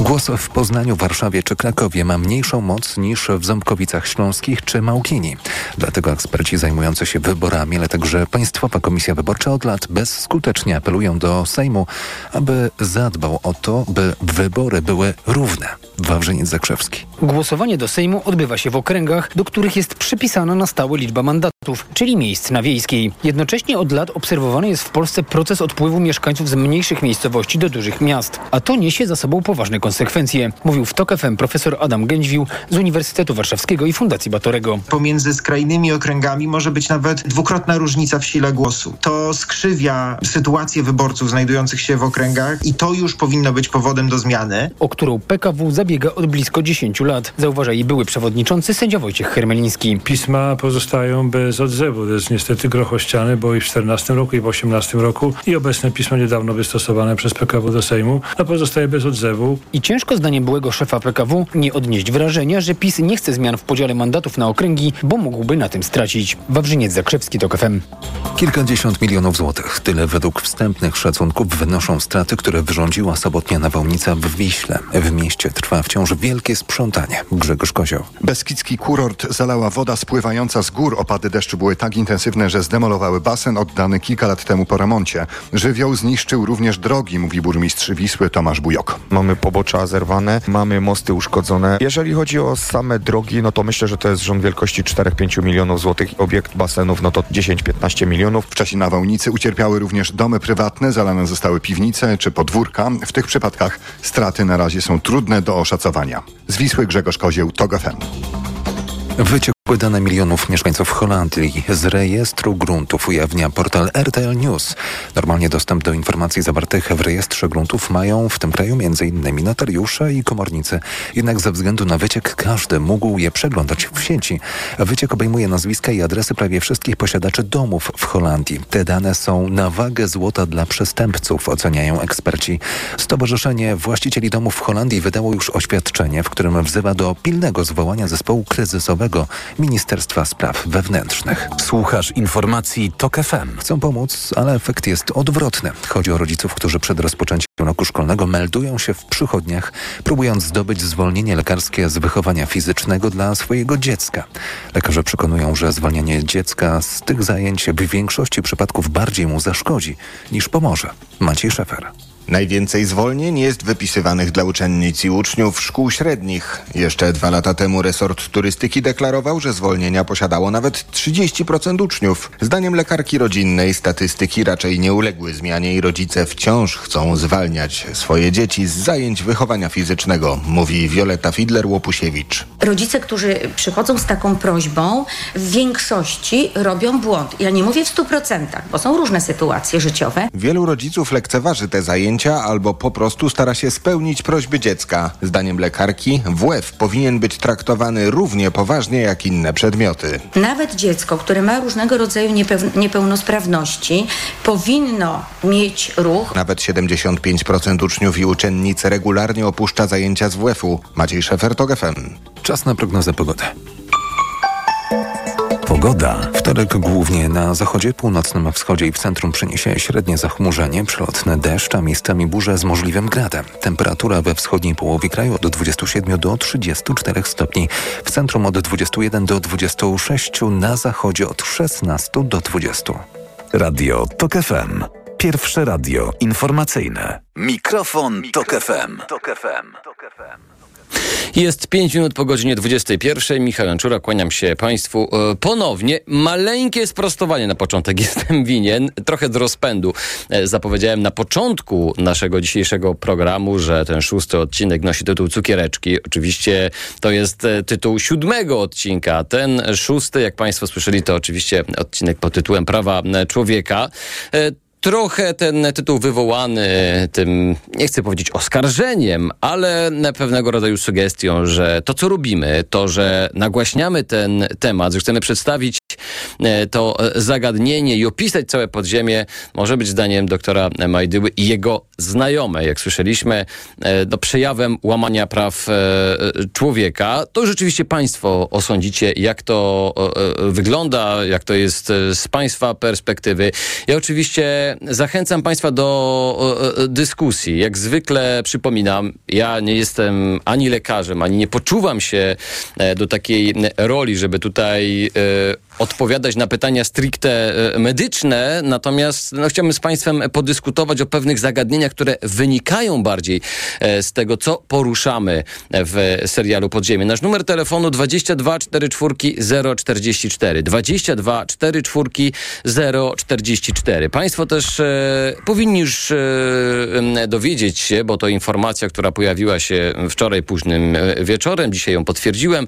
Głos w Poznaniu, Warszawie czy Krakowie ma mniejszą moc niż w Ząbkowicach Śląskich czy Małkini. Dlatego eksperci zajmujący się wyborami, ale także Państwowa Komisja Wyborcza od lat bezskutecznie apelują do Sejmu, aby zadbał o to, by wybory były równe. Wawrzyniec Zakrzewski. Głosowanie do Sejmu odbywa się w okręgach, do których jest przypisana na stałe liczba mandatów, czyli miejsc na wiejskiej. Jednocześnie od lat obserwowany jest w Polsce proces odpływu mieszkańców z mniejszych miejscowości do dużych miast, a to niesie za sobą poważne konsekwencje, mówił w TOK FM profesor Adam Gędźwił z Uniwersytetu Warszawskiego i Fundacji Batorego. Pomiędzy skrajnymi okręgami może być nawet dwukrotna różnica w sile głosu. To skrzywia sytuację wyborców znajdujących się w okręgach i to już powinno być powodem do zmiany. O którą PKW zabiega od blisko 10 lat, zauważa jej były przewodniczący sędzia Wojciech Hermeliński. Pisma pozostają bez odzewu. To jest niestety grochościane, bo i w 14 roku i w 18 roku i obecne pismo niedawno wystosowane przez PKW do Sejmu no pozostaje bez odzewu. I ciężko zdaniem byłego szefa PKW nie odnieść wrażenia, że PiS nie chce zmian w podziale mandatów na okręgi, bo mógłby na tym stracić. Wawrzyniec Zakrzewski, TOK FM. Kilkadziesiąt milionów złotych. Tyle według wstępnych szacunków wynoszą straty, które wyrządziła sobotnia nawałnica w Wiśle. W mieście trwa wciąż wielkie sprzątanie. Grzegorz Kozioł. Beskidzki kurort zalała woda spływająca z gór. Opady deszczu były tak intensywne, że zdemolowały basen oddany kilka lat temu po remoncie. Żywioł zniszczył również drogi, mówi burmistrz Wisły Tomasz Bujok. Mamy pobocza zerwane, mamy mosty uszkodzone. Jeżeli chodzi o same drogi, no to myślę, że to jest rząd wielkości 4-5 milionów złotych. Obiekt basenów, no to 10-15 milionów. W czasie nawałnicy ucierpiały również domy prywatne, zalane zostały piwnice czy podwórka. W tych przypadkach straty na razie są trudne do oszacowania. Z Wisły Grzegorz Kozieł, TOG FM. Wyciekły dane milionów mieszkańców Holandii z rejestru gruntów ujawnia portal RTL News. Normalnie dostęp do informacji zawartych w rejestrze gruntów mają w tym kraju m.in. notariusze i komornicy. Jednak ze względu na wyciek każdy mógł je przeglądać w sieci. Wyciek obejmuje nazwiska i adresy prawie wszystkich posiadaczy domów w Holandii. Te dane są na wagę złota dla przestępców, oceniają eksperci. Stowarzyszenie Właścicieli Domów w Holandii wydało już oświadczenie, w którym wzywa do pilnego zwołania zespołu kryzysowego Ministerstwa Spraw Wewnętrznych. Słuchasz informacji TOK FM. Chcą pomóc, ale efekt jest odwrotny. Chodzi o rodziców, którzy przed rozpoczęciem roku szkolnego meldują się w przychodniach, próbując zdobyć zwolnienie lekarskie z wychowania fizycznego dla swojego dziecka. Lekarze przekonują, że zwalnianie dziecka z tych zajęć w większości przypadków bardziej mu zaszkodzi niż pomoże. Maciej Szefer. Najwięcej zwolnień jest wypisywanych dla uczennic i uczniów szkół średnich. Jeszcze dwa lata temu resort turystyki deklarował, że zwolnienia posiadało nawet 30% uczniów. Zdaniem lekarki rodzinnej statystyki raczej nie uległy zmianie i rodzice wciąż chcą zwalniać swoje dzieci z zajęć wychowania fizycznego, mówi Wioleta Fidler-Łopusiewicz. Rodzice, którzy przychodzą z taką prośbą, w większości robią błąd. Ja nie mówię w 100%, bo są różne sytuacje życiowe. Wielu rodziców lekceważy te zajęcia albo po prostu stara się spełnić prośby dziecka. Zdaniem lekarki WF powinien być traktowany równie poważnie jak inne przedmioty. Nawet dziecko, które ma różnego rodzaju niepeł- niepełnosprawności, powinno mieć ruch. Nawet 75% uczniów i uczennic regularnie opuszcza zajęcia z WF-u. Maciej Szefer, TOG FM. Czas na prognozę pogody. Pogoda. Wtorek głównie na zachodzie, północnym wschodzie i w centrum przyniesie średnie zachmurzenie, przelotne deszcz, a miejscami burze z możliwym gradem. Temperatura we wschodniej połowie kraju od 27 do 34 stopni, w centrum od 21 do 26, na zachodzie od 16 do 20. Radio TOK FM. Pierwsze radio informacyjne. Mikrofon, Tok FM. Jest 5 minut po godzinie 21. Michał Janczura, kłaniam się Państwu e, ponownie. Maleńkie sprostowanie na początek jestem winien. Trochę z rozpędu. E, zapowiedziałem na początku naszego dzisiejszego programu, że ten szósty odcinek nosi tytuł Cukiereczki. Oczywiście to jest e, tytuł siódmego odcinka. Ten szósty, jak Państwo słyszeli, to oczywiście odcinek pod tytułem Prawa Człowieka. Trochę ten tytuł wywołany tym, nie chcę powiedzieć oskarżeniem, ale pewnego rodzaju sugestią, że to, co robimy, to, że nagłaśniamy ten temat, że chcemy przedstawić e, to e, zagadnienie i opisać całe podziemie może być zdaniem doktora Majdyły i jego znajome, jak słyszeliśmy, e, no, przejawem łamania praw człowieka. To rzeczywiście państwo osądzicie, jak to wygląda, jak to jest z państwa perspektywy. Ja oczywiście zachęcam państwa do dyskusji. Jak zwykle przypominam, ja nie jestem ani lekarzem, ani nie poczuwam się do takiej roli, żeby tutaj odpowiadać na pytania stricte e, medyczne, natomiast no, chciałbym z Państwem podyskutować o pewnych zagadnieniach, które wynikają bardziej e, z tego, co poruszamy w serialu Podziemie. Nasz numer telefonu 22 44 044 22 44 044. Państwo też e, powinni już e, dowiedzieć się, bo to informacja, która pojawiła się wczoraj późnym e, wieczorem, dzisiaj ją potwierdziłem,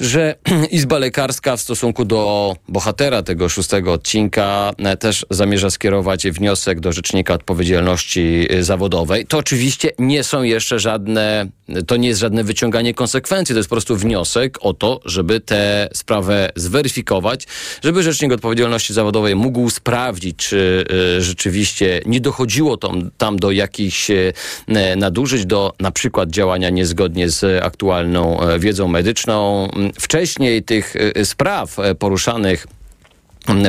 że Izba Lekarska w stosunku do bohatera tego szóstego odcinka e, też zamierza skierować wniosek do Rzecznika Odpowiedzialności e, Zawodowej. To oczywiście nie są jeszcze żadne, to nie jest żadne wyciąganie konsekwencji, to jest po prostu wniosek o to, żeby tę sprawę zweryfikować, żeby Rzecznik Odpowiedzialności Zawodowej mógł sprawdzić, czy y, rzeczywiście nie dochodziło tam, tam do jakichś nadużyć, do na przykład działania niezgodnie z aktualną wiedzą medyczną. Wcześniej tych spraw y, poruszanych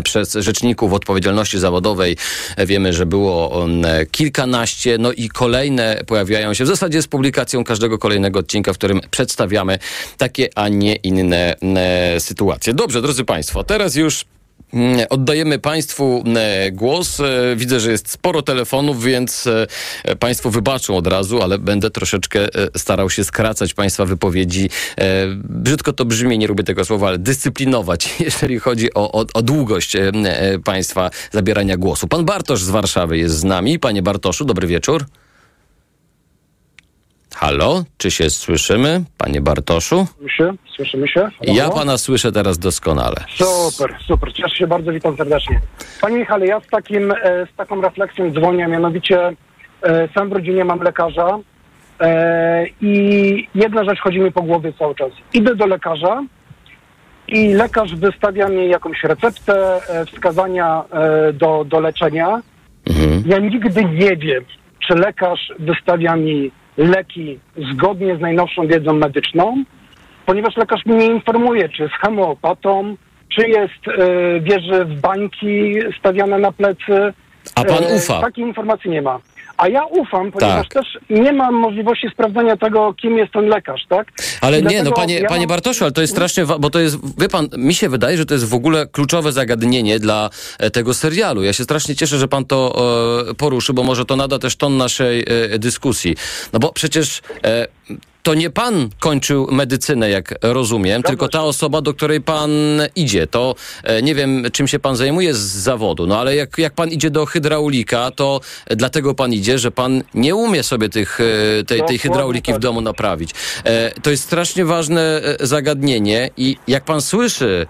przez rzeczników odpowiedzialności zawodowej wiemy, że było kilkanaście, no i kolejne pojawiają się w zasadzie z publikacją każdego kolejnego odcinka, w którym przedstawiamy takie, a nie inne sytuacje. Dobrze, drodzy Państwo, teraz już oddajemy Państwu e, głos. E, widzę, że jest sporo telefonów, więc e, Państwo wybaczą od razu, ale będę troszeczkę starał się skracać Państwa wypowiedzi. Brzydko to brzmi, nie lubię tego słowa, ale dyscyplinować, jeżeli chodzi o, o, o długość Państwa zabierania głosu. Pan Bartosz z Warszawy jest z nami. Panie Bartoszu, dobry wieczór. Halo, czy się słyszymy, panie Bartoszu? Się, słyszymy się? Halo? Ja pana słyszę teraz doskonale. Super, super, cieszę się bardzo, witam serdecznie. Panie Michale, ja z, takim, e, z taką refleksją dzwonię, mianowicie e, sam w rodzinie mam lekarza e, i jedna rzecz chodzi mi po głowie cały czas. Idę do lekarza i lekarz wystawia mi jakąś receptę, wskazania do, do leczenia. Mhm. Ja nigdy nie wiem, czy lekarz wystawia mi leki zgodnie z najnowszą wiedzą medyczną, ponieważ lekarz mnie nie informuje, czy jest homeopatą, czy jest, e, wierzy w bańki stawiane na plecy. A pan e, ufa? Takiej informacji nie ma. A ja ufam, ponieważ tak. też nie mam możliwości sprawdzenia tego, kim jest ten lekarz, tak? Ale nie, no panie, ja panie. Bartoszu, ale to jest strasznie, bo to jest, wie pan, mi się wydaje, że to jest w ogóle kluczowe zagadnienie dla e, tego serialu. Ja się strasznie cieszę, że pan to e, poruszy, bo może to nada też ton naszej e, dyskusji. No bo przecież e, to nie pan kończył medycynę, jak rozumiem, tylko ta osoba, do której pan idzie. To e, nie wiem, czym się pan zajmuje z zawodu, no ale jak, jak pan idzie do hydraulika, to dlatego pan idzie, że pan nie umie sobie tych, e, tej, tej hydrauliki w tak. domu naprawić. E, to jest strasznie ważne zagadnienie i jak pan słyszy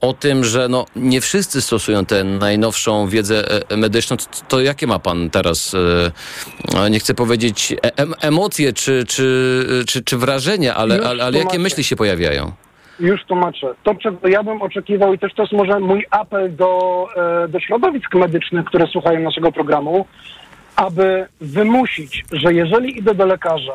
o tym, że no, nie wszyscy stosują tę najnowszą wiedzę e, medyczną, to, to jakie ma pan teraz, e, nie chcę powiedzieć em, emocje czy, czy, czy, czy wrażenia, ale, ale, ale jakie myśli się pojawiają? Już tłumaczę. To, czego ja bym oczekiwał i też to jest może mój apel do, e, do środowisk medycznych, które słuchają naszego programu, aby wymusić, że jeżeli idę do lekarza,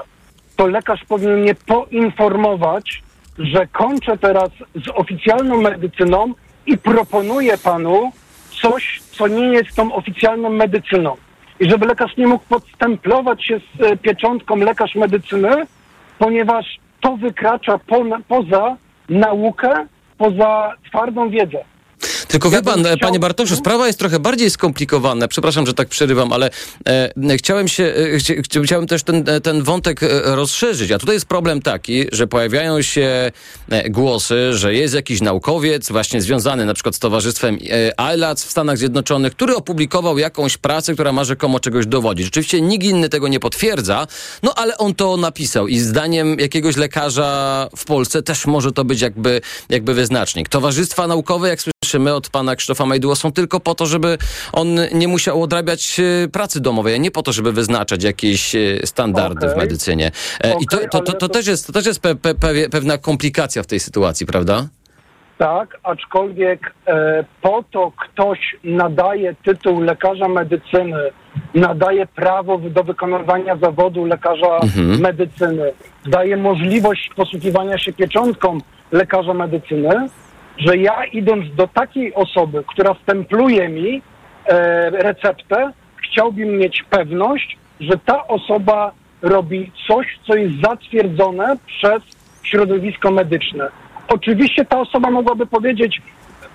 to lekarz powinien mnie poinformować, że kończę teraz z oficjalną medycyną i proponuję panu coś, co nie jest tą oficjalną medycyną. I żeby lekarz nie mógł podstemplować się z e, pieczątką lekarz medycyny, ponieważ to wykracza po, poza naukę, poza twardą wiedzę. Tylko ja wie pan, chciał... panie Bartoszu, sprawa jest trochę bardziej skomplikowana. Przepraszam, że tak przerywam, ale e, chciałem się, e, chci, chciałem też ten, e, ten wątek e, rozszerzyć. A tutaj jest problem taki, że pojawiają się e, głosy, że jest jakiś naukowiec właśnie związany na przykład z towarzystwem e, ILAC w Stanach Zjednoczonych, który opublikował jakąś pracę, która ma rzekomo czegoś dowodzić. Rzeczywiście nikt inny tego nie potwierdza, no ale on to napisał i zdaniem jakiegoś lekarza w Polsce też może to być jakby, jakby wyznacznik. Towarzystwa naukowe, jak słyszymy od pana Krzysztofa Majduła są tylko po to, żeby on nie musiał odrabiać e, pracy domowej, a nie po to, żeby wyznaczać jakieś e, standardy okay. w medycynie. Okay, I to, to, to, to, też jest, to też jest pe, pe, pewna komplikacja w tej sytuacji, prawda? Tak, aczkolwiek e, po to ktoś nadaje tytuł lekarza medycyny, nadaje prawo do wykonywania zawodu lekarza Mhm. medycyny, daje możliwość posługiwania się pieczątką lekarza medycyny, że ja idąc do takiej osoby, która stempluje mi e, receptę, chciałbym mieć pewność, że ta osoba robi coś, co jest zatwierdzone przez środowisko medyczne. Oczywiście ta osoba mogłaby powiedzieć,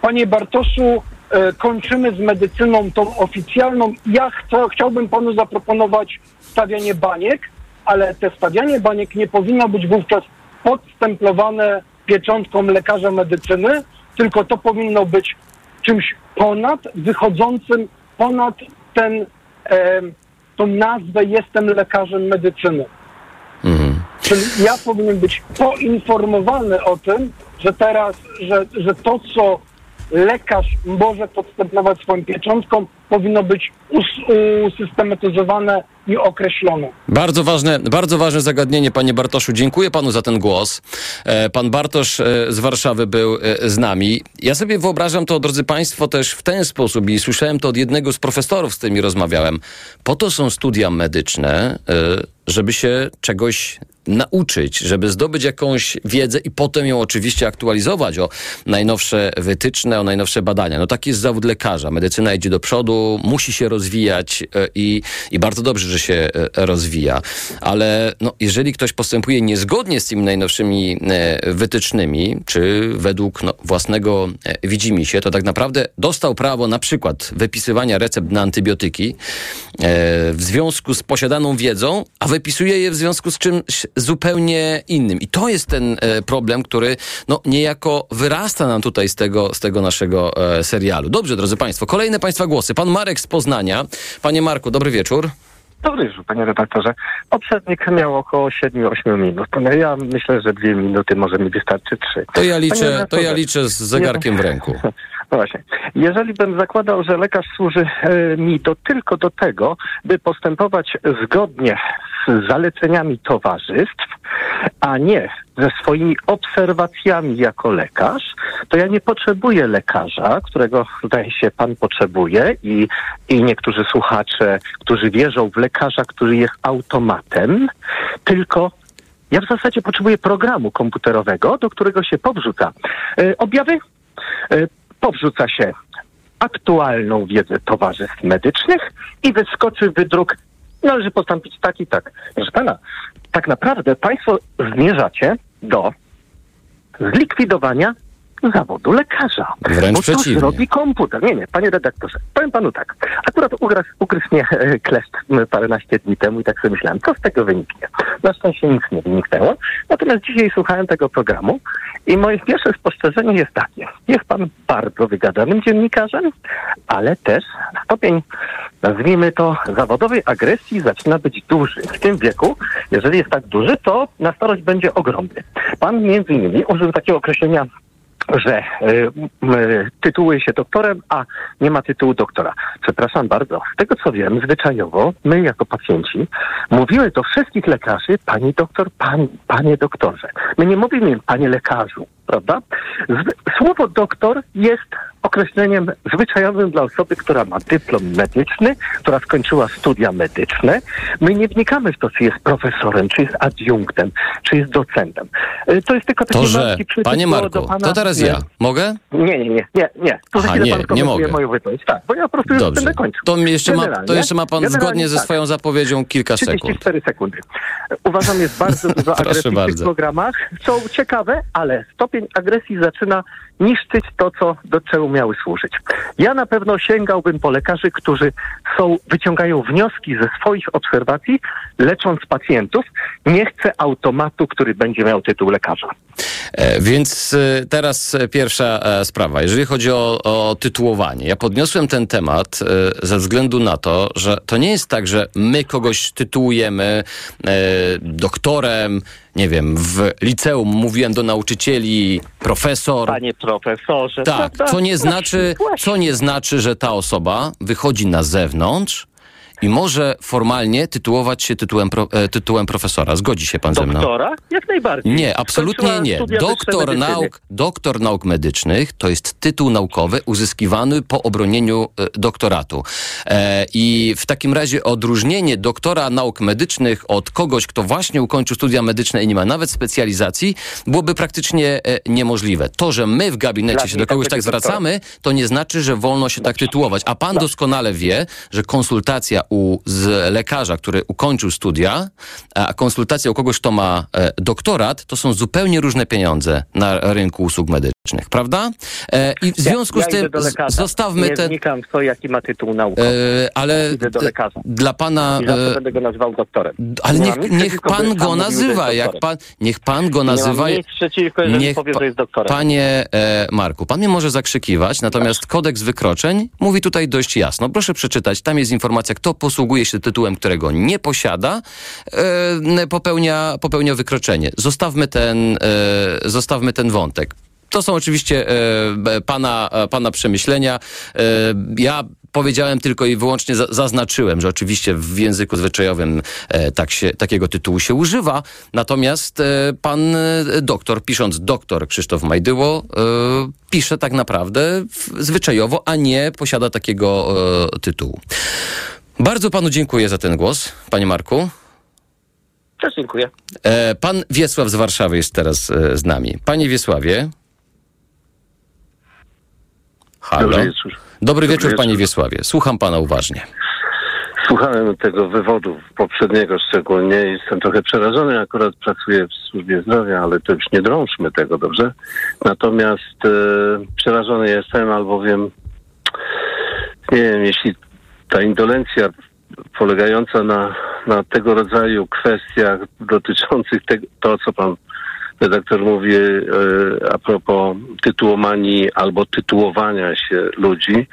panie Bartoszu, e, kończymy z medycyną tą oficjalną. Ja chcę, chciałbym panu zaproponować stawianie baniek, ale te stawianie baniek nie powinno być wówczas podstemplowane pieczątką lekarza medycyny, tylko to powinno być czymś ponad, wychodzącym ponad ten, e, tą nazwę jestem lekarzem medycyny. Czyli ja powinien być poinformowany o tym, że teraz, że, że to, co lekarz może podstępować swoją pieczątką, powinno być us, usystematyzowane i określone. Bardzo ważne, bardzo ważne zagadnienie, panie Bartoszu. Dziękuję panu za ten głos. E, Pan Bartosz e, z Warszawy był e, z nami. Ja sobie wyobrażam to, drodzy państwo, też w ten sposób i słyszałem to od jednego z profesorów, z którymi rozmawiałem. Po to są studia medyczne, żeby się czegoś nauczyć, żeby zdobyć jakąś wiedzę i potem ją oczywiście aktualizować o najnowsze wytyczne, o najnowsze badania. No taki jest zawód lekarza. Medycyna idzie do przodu, musi się rozwijać e, i, i bardzo dobrze, że się e, rozwija. Ale no, jeżeli ktoś postępuje niezgodnie z tymi najnowszymi e, wytycznymi, czy według no, własnego widzimisię, to tak naprawdę dostał prawo na przykład wypisywania recept na antybiotyki w związku z posiadaną wiedzą, a wypisuje je w związku z czymś zupełnie innym. I to jest ten e, problem, który no, niejako wyrasta nam tutaj z tego, z tego naszego e, serialu. Dobrze, drodzy Państwo, kolejne Państwa głosy. Pan Marek z Poznania. Panie Marku, dobry wieczór. Dobry wieczór, panie redaktorze. Poprzednik miał około 7-8 minut. No Ja myślę, że dwie minuty może mi wystarczy trzy. To ja liczę, to ja liczę z zegarkiem w ręku. No właśnie. Jeżeli bym zakładał, że lekarz służy e, mi to tylko do tego, by postępować zgodnie z zaleceniami towarzystw, a nie ze swoimi obserwacjami jako lekarz, to ja nie potrzebuję lekarza, którego zdaje się pan potrzebuje i, i niektórzy słuchacze, którzy wierzą w lekarza, który jest automatem, tylko ja w zasadzie potrzebuję programu komputerowego, do którego się powrzuca e, objawy, e, powrzuca się aktualną wiedzę towarzystw medycznych i wyskoczy wydruk. Należy postąpić tak i tak. Proszę pana, tak naprawdę państwo zmierzacie do zlikwidowania zawodu lekarza. Wręcz Bo to zrobi komputer. Nie, nie, panie redaktorze, powiem panu tak. Akurat ugryzł, ugryzł mnie kleszcz m, paręnaście dni temu i tak sobie myślałem, co z tego wyniknie. Na szczęście nic nie wyniknęło. Natomiast dzisiaj słuchałem tego programu i moje pierwsze spostrzeżenie jest takie. Jest pan bardzo wygadanym dziennikarzem, ale też stopień, nazwijmy to, zawodowej agresji zaczyna być duży. W tym wieku, jeżeli jest tak duży, to na starość będzie ogromny. Pan między innymi użył takiego określenia że m, y, tytułuje się doktorem, a nie ma tytułu doktora. Przepraszam bardzo. Z tego co wiem, zwyczajowo my jako pacjenci mówimy do wszystkich lekarzy pani doktor, pan, panie doktorze. My nie mówimy im panie lekarzu, prawda? Słowo doktor jest określeniem zwyczajowym dla osoby, która ma dyplom medyczny, która skończyła studia medyczne. My nie wnikamy w to, czy jest profesorem, czy jest adiunktem, czy jest docentem. Y, To jest tylko taki To, że, przytyk panie Marku, pana- to teraz nie. ja. Mogę? Nie, nie, nie, nie, nie. To Aha, nie, pan nie mogę. moją wypowiedź. Tak, bo ja po prostu już Dobrze. będę kończył. To, jeszcze ma, to jeszcze ma pan zgodnie ze tak. swoją zapowiedzią kilka sekund. 34 sekundy. Uważam, jest bardzo dużo agresji w bardzo. programach. Są ciekawe, ale stopień agresji zaczyna niszczyć to, co do czego miały służyć. Ja na pewno sięgałbym po lekarzy, którzy są, wyciągają wnioski ze swoich obserwacji, lecząc pacjentów. Nie chcę automatu, który będzie miał tytuł lekarza. E, Więc e, teraz e, pierwsza sprawa. Jeżeli chodzi o, o tytułowanie, ja podniosłem ten temat ze względu na to, że to nie jest tak, że my kogoś tytułujemy doktorem, nie wiem, w liceum mówiłem do nauczycieli profesor. Panie profesorze. Tak, co nie właśnie, znaczy, co nie znaczy, że ta osoba wychodzi na zewnątrz i może formalnie tytułować się tytułem, pro, e, tytułem profesora. Zgodzi się pan ze mną? Doktora? Jak najbardziej. Nie, absolutnie nie. Doktor nauk, doktor nauk medycznych to jest tytuł naukowy uzyskiwany po obronieniu e, doktoratu. E, I w takim razie odróżnienie doktora nauk medycznych od kogoś, kto właśnie ukończył studia medyczne i nie ma nawet specjalizacji, byłoby praktycznie e, niemożliwe. To, że my w gabinecie się do kogoś tak zwracamy, to nie znaczy, że wolno się tak tytułować. A pan doskonale wie, że konsultacja u z lekarza, który ukończył studia, a konsultacja u kogoś, kto ma e, doktorat, to są zupełnie różne pieniądze na rynku usług medycznych, prawda? E, I w związku ja, z ja tym z- zostawmy nie ten. wnikam w to, jaki ma tytuł naukowy. E, ale Idę do lekarza. dla pana. I zawsze e, będę go nazywał doktorem. ale Nie niech, niech przeciwko, pan go nazywa, jak pan, niech pan go Nie mam nazywa. nic przeciwko, jeżeli Niech powie, że jest doktorem. Panie e, Marku, pan mnie może zakrzykiwać, natomiast kodeks wykroczeń mówi tutaj dość jasno. Proszę przeczytać, tam jest informacja, kto posługuje się tytułem, którego nie posiada, e, popełnia, popełnia wykroczenie. Zostawmy ten, e, zostawmy ten wątek. To są oczywiście e, pana, e, pana przemyślenia. E, ja powiedziałem tylko i wyłącznie za, zaznaczyłem, że oczywiście w języku zwyczajowym e, tak się, takiego tytułu się używa. Natomiast e, pan e, doktor, pisząc doktor Krzysztof Majdyło, pisze tak naprawdę zwyczajowo, a nie posiada takiego tytułu. Bardzo panu dziękuję za ten głos, panie Marku. Też dziękuję. Pan Wiesław z Warszawy jest teraz z nami. Panie Wiesławie. Halo. Dobry wieczór. Dobry wieczór, Dobry panie wieczór. Wiesławie. Słucham pana uważnie. Słuchałem tego wywodu poprzedniego szczególnie i jestem trochę przerażony. Akurat pracuję w służbie zdrowia, ale to już nie drążmy tego, dobrze? Natomiast e, przerażony jestem, albowiem nie wiem, jeśli ta indolencja polegająca na, na tego rodzaju kwestiach dotyczących tego, to, co pan redaktor mówi e, a propos tytułomanii albo tytułowania się ludzi,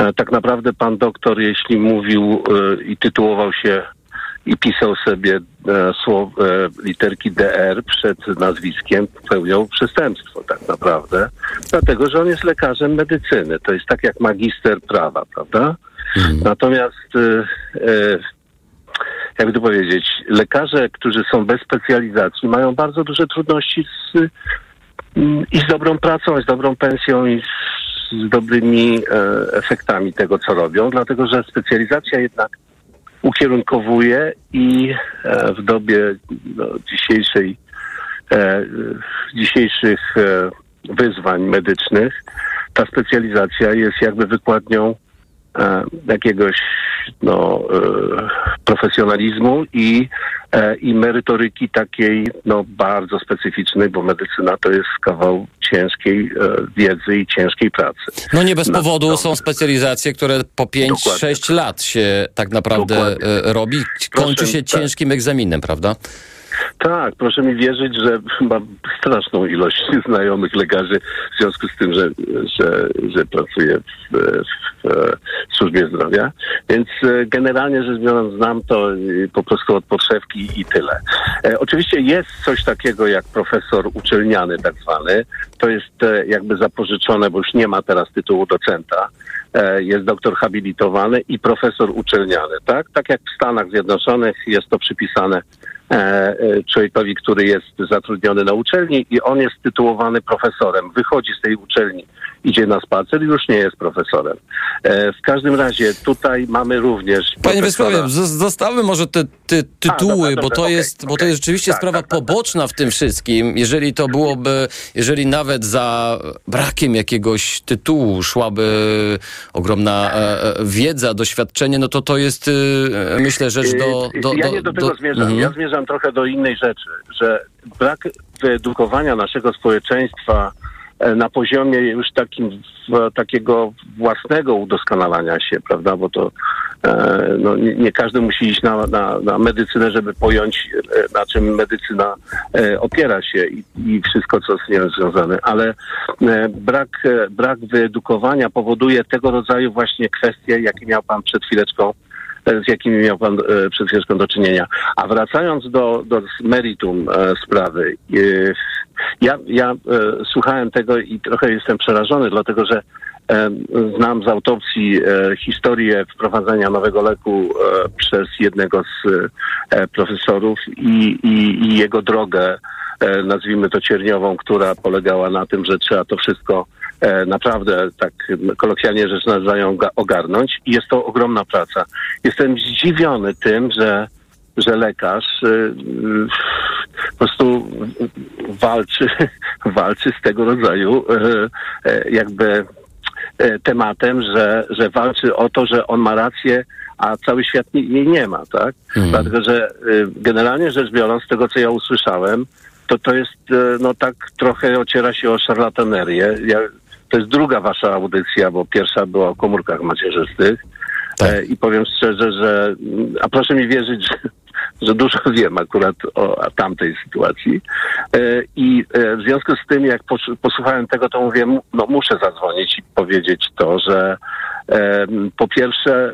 E, Tak naprawdę pan doktor, jeśli mówił e, i tytułował się i pisał sobie słow, literki DR przed nazwiskiem, popełniał przestępstwo tak naprawdę, dlatego że on jest lekarzem medycyny. To jest tak jak magister prawa, prawda? Natomiast, e, e, jakby to powiedzieć, lekarze, którzy są bez specjalizacji, mają bardzo duże trudności z, mm, i z dobrą pracą, i z dobrą pensją, i z, z dobrymi e, efektami tego, co robią, dlatego że specjalizacja jednak ukierunkowuje i e, w dobie no, dzisiejszej, e, dzisiejszych e, wyzwań medycznych ta specjalizacja jest jakby wykładnią jakiegoś no, e, profesjonalizmu i, e, i merytoryki takiej no, bardzo specyficznej, bo medycyna to jest kawał ciężkiej e, wiedzy i ciężkiej pracy. No nie bez powodu są specjalizacje, które po 5-6 lat się tak naprawdę e, robi. Kończy Proszę, się tak. ciężkim egzaminem, prawda? Tak, proszę mi wierzyć, że mam straszną ilość znajomych lekarzy w związku z tym, że, że, że pracuję w, w, w służbie zdrowia. Więc e, generalnie rzecz biorąc znam to e, po prostu od podszewki i tyle. E, oczywiście jest coś takiego jak profesor uczelniany tak zwany. To jest e, jakby zapożyczone, bo już nie ma teraz tytułu docenta. Jest doktor habilitowany i profesor uczelniany, tak? Tak jak w Stanach Zjednoczonych jest to przypisane człowiekowi, który jest zatrudniony na uczelni i on jest tytułowany profesorem. Wychodzi z tej uczelni, idzie na spacer i już nie jest profesorem. E, w każdym razie tutaj mamy również... Panie Wiesławie, zostawmy może te, te tytuły, dobra, bo to okej, jest, bo to jest rzeczywiście Tak, sprawa poboczna w tym wszystkim. Jeżeli to byłoby, jeżeli nawet za brakiem jakiegoś tytułu szłaby ogromna e, e, wiedza, doświadczenie, no to to jest e, myślę rzecz do... do, ja do nie do tego zmierzam. Mhm. Ja zmierzam trochę do innej rzeczy, że brak wyedukowania naszego społeczeństwa na poziomie już takim w, takiego własnego udoskonalania się, prawda, bo to e, no, nie, nie każdy musi iść na, na, na medycynę, żeby pojąć, e, na czym medycyna e, opiera się i, i wszystko, co z nią związane, ale e, brak, e, brak wyedukowania powoduje tego rodzaju właśnie kwestie, jakie miał pan przed chwileczką e, z jakimi miał pan e, przed chwileczką do czynienia. A wracając do, do meritum e, sprawy, e, ja, ja e, słuchałem tego i trochę jestem przerażony, dlatego że e, znam z autopsji e, historię wprowadzenia nowego leku e, przez jednego z e, profesorów i, i, i jego drogę, e, nazwijmy to cierniową, która polegała na tym, że trzeba to wszystko e, naprawdę, tak kolokwialnie rzecz nazywają, ga- ogarnąć. I jest to ogromna praca. Jestem zdziwiony tym, że że lekarz y, y, po prostu walczy, walczy z tego rodzaju y, y, jakby y, tematem, że, że walczy o to, że on ma rację, a cały świat jej nie ma, tak? Dlatego, że y, generalnie rzecz biorąc, z tego co ja usłyszałem, to to jest, no tak trochę ociera się o szarlatanerię. Ja, to jest druga wasza audycja, bo pierwsza była o komórkach macierzystych. E, I powiem szczerze, że, a proszę mi wierzyć, że, że dużo wiem akurat o tamtej sytuacji. E, I e, w związku z tym, jak pos- posłuchałem tego, to mówię, no muszę zadzwonić i powiedzieć to, że po pierwsze,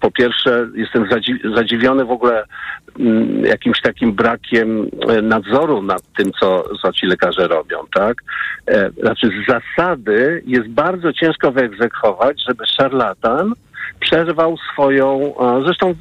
po pierwsze jestem zadzi- zadziwiony w ogóle mm, jakimś takim brakiem e, nadzoru nad tym, co, co ci lekarze robią, tak? Znaczy z zasady jest bardzo ciężko wyegzekwować, żeby szarlatan przerwał swoją, zresztą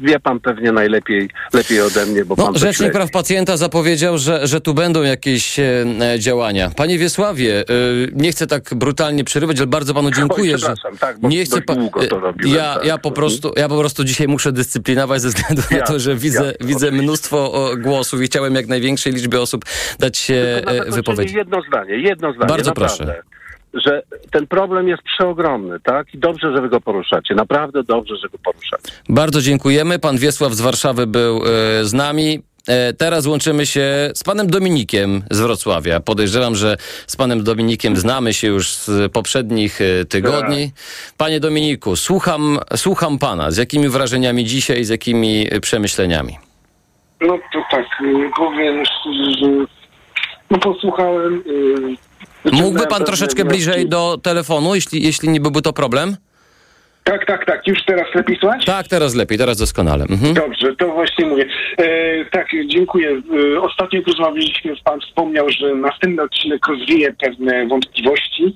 wie pan pewnie najlepiej lepiej ode mnie, bo pan No, to Rzecznik śledzi. Praw Pacjenta zapowiedział, że, że tu będą jakieś e, działania. Panie Wiesławie, e, nie chcę tak brutalnie przerywać, ale bardzo panu dziękuję, Oj, że tak, bo nie chcę dość długo to e, robiłem, ja, tak. ja po prostu ja po prostu dzisiaj muszę dyscyplinować ze względu na to, że widzę, widzę mnóstwo głosów i chciałem jak największej liczbie osób dać się e, wypowiedzieć. Jedno zdanie, jedno zdanie. Bardzo naprawdę, proszę. Że ten problem jest przeogromny, tak? I dobrze, że wy go poruszacie. Naprawdę dobrze, że go poruszacie. Bardzo dziękujemy. Pan Wiesław z Warszawy był e, z nami. E, Teraz łączymy się z panem Dominikiem z Wrocławia. Podejrzewam, że z panem Dominikiem znamy się już z poprzednich e, tygodni. Panie Dominiku, słucham, słucham pana. Z jakimi wrażeniami dzisiaj, z jakimi przemyśleniami? No to tak, y, powiem szczerze, że no posłuchałem. Y, Mógłby pan troszeczkę wnioski. bliżej do telefonu, jeśli, jeśli nie byłby to problem? Tak, tak, tak. Już teraz lepiej słychać? Tak, teraz lepiej, teraz doskonale. Mhm. Dobrze, to właśnie mówię. E, tak, dziękuję. E, ostatnio rozmawialiśmy, pan wspomniał, że następny odcinek rozwieje pewne wątpliwości.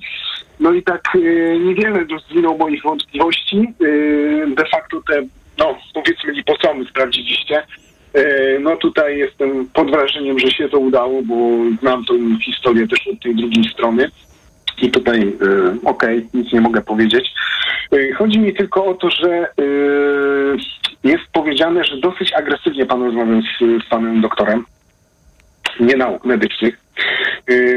No i tak e, niewiele rozwinął moich wątpliwości. E, de facto te, no powiedzmy liposomy sprawdziliście. E, no tutaj jestem pod wrażeniem, że się to udało, bo znam tą historię też od tej drugiej strony. I tutaj, y, okej, nic nie mogę powiedzieć. Y, chodzi mi tylko o to, że jest powiedziane, że dosyć agresywnie pan rozmawiał z, z panem doktorem, nie nauk medycznych,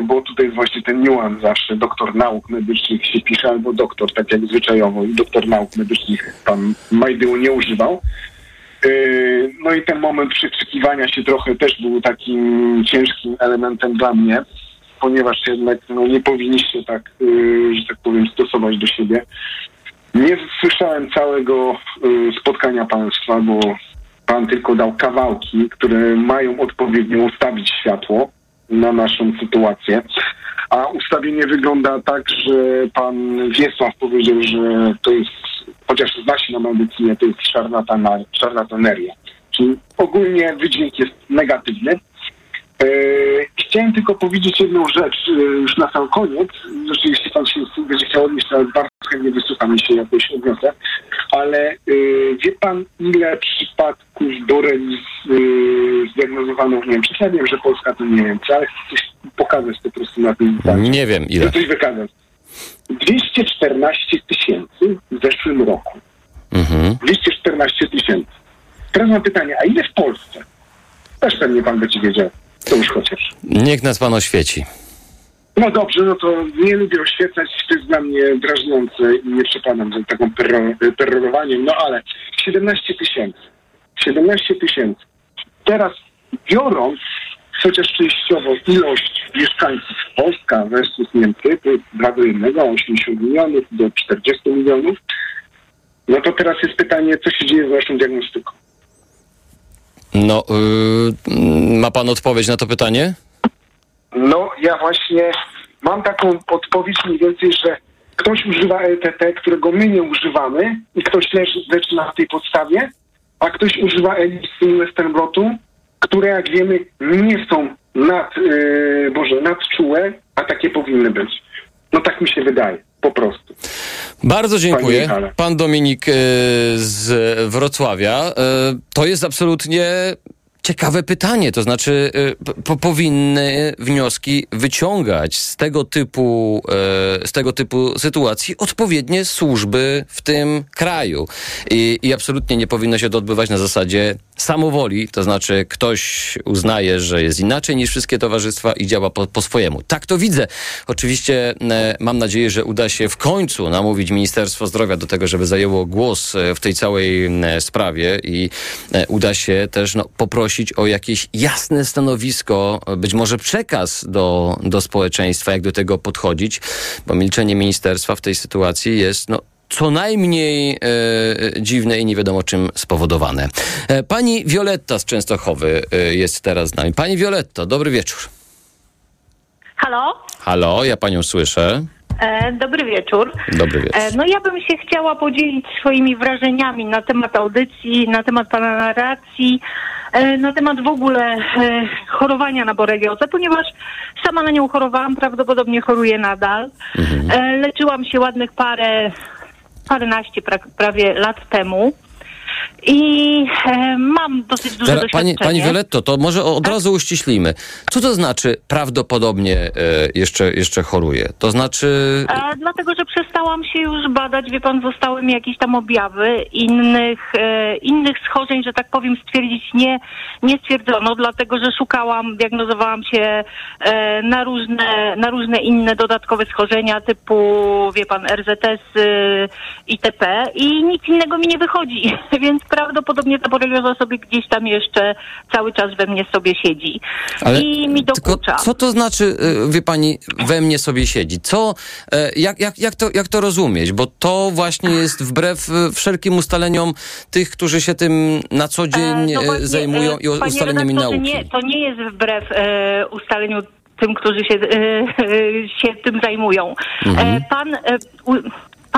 bo tutaj jest właśnie ten niuans zawsze, doktor nauk medycznych się pisze, albo doktor, tak jak zwyczajowo, i doktor nauk medycznych pan Majdył nie używał. Y, No i ten moment przekrzykiwania się trochę też był takim ciężkim elementem dla mnie, ponieważ jednak no, nie powinniście tak, y, że tak powiem, stosować do siebie. Nie słyszałem całego y, spotkania państwa, bo pan tylko dał kawałki, które mają odpowiednio ustawić światło na naszą sytuację. A ustawienie wygląda tak, że pan Wiesław powiedział, że to jest, chociaż zna się na medycynie, to jest szarlatana, szarlataneria. Czyli ogólnie wydźwięk jest negatywny. E, Chciałem tylko powiedzieć jedną rzecz e, już na sam koniec. Jeśli pan się będzie chciał odnieść, to bardzo chętnie wysłucham się jakoś odniosę. Ale e, wie pan, ile przypadków boreli zdiagnozowano w Niemczech? Ja wiem, że Polska to nie Niemcy, ale chcę coś pokazać po prostu na tym zdaniu. Nie wiem ile. Chcę coś wykazać. 214 tysięcy w zeszłym roku. Mhm. 214 tysięcy. Teraz mam pytanie, a ile w Polsce? Też pewnie pan będzie wiedział. To już chociaż. Niech nas pan oświeci. No dobrze, no to nie lubię oświecać, to jest dla mnie drażniące i nie przepadam za taką perorowaniem, no ale 17 tysięcy. 17 tysięcy. Teraz biorąc chociaż częściowo ilość mieszkańców Polska versus Niemcy, to jest 2 do 1, 80 milionów do 40 milionów, no to teraz jest pytanie, co się dzieje z naszą diagnostyką. No, y, ma pan odpowiedź na to pytanie? No, ja właśnie mam taką odpowiedź mniej więcej, że ktoś używa LTT, którego my nie używamy i ktoś leży, leczy na tej podstawie, a ktoś używa Elisy Westernblotu, które jak wiemy nie są nad, yy, Boże, nadczułe, a takie powinny być. No tak mi się wydaje. Po prostu. Bardzo dziękuję. Pan Dominik e, z Wrocławia. E, To jest absolutnie ciekawe pytanie. To znaczy, po, powinny wnioski wyciągać z tego typu, z tego typu sytuacji odpowiednie służby w tym kraju. I, I absolutnie nie powinno się to odbywać na zasadzie samowoli, to znaczy ktoś uznaje, że jest inaczej niż wszystkie towarzystwa i działa po, po swojemu. Tak to widzę. Oczywiście e, mam nadzieję, że uda się w końcu namówić Ministerstwo Zdrowia do tego, żeby zajęło głos e, w tej całej sprawie i e, uda się też no, poprosić o jakieś jasne stanowisko, e, być może przekaz do, do społeczeństwa, jak do tego podchodzić, bo milczenie ministerstwa w tej sytuacji jest no, co najmniej e, dziwne i nie wiadomo czym spowodowane. E, pani Wioletta z Częstochowy e, jest teraz z nami. Pani Violetto, dobry wieczór. Halo, Halo, ja panią słyszę. e, dobry wieczór. Dobry wieczór. E, no ja bym się chciała podzielić swoimi wrażeniami na temat audycji, na temat pana narracji, e, na temat w ogóle chorowania na boreliozę, ponieważ sama na nią chorowałam, prawdopodobnie choruję nadal. E, leczyłam się ładnych parę, paręnaście pra, prawie lat temu. I e, mam dosyć duże Teraz, doświadczenie. pani, pani Violetto, to może od razu uściślimy. Co to znaczy prawdopodobnie e, jeszcze, jeszcze choruje? To znaczy... E, dlatego, że przestałam się już badać, wie pan, zostały mi jakieś tam objawy innych, e, innych schorzeń, że tak powiem, stwierdzić nie, nie stwierdzono, dlatego, że szukałam, diagnozowałam się e, na różne, na różne inne dodatkowe schorzenia typu, wie pan, RZS y, itp. i nic innego mi nie wychodzi, więc prawdopodobnie ta borelioza sobie gdzieś tam jeszcze cały czas we mnie sobie siedzi. Ale I mi dokucza. Co to znaczy, y, wie pani, we mnie sobie siedzi? Co, e, jak, jak, jak, to, jak to rozumieć? Bo to właśnie jest wbrew e, wszelkim ustaleniom tych, którzy się tym na co dzień no e, właśnie, zajmują e, i ustaleniami nauki. Nie, to nie jest wbrew e, ustaleniu tym, którzy się, e, e, się tym zajmują. Mhm. E, pan, e, u,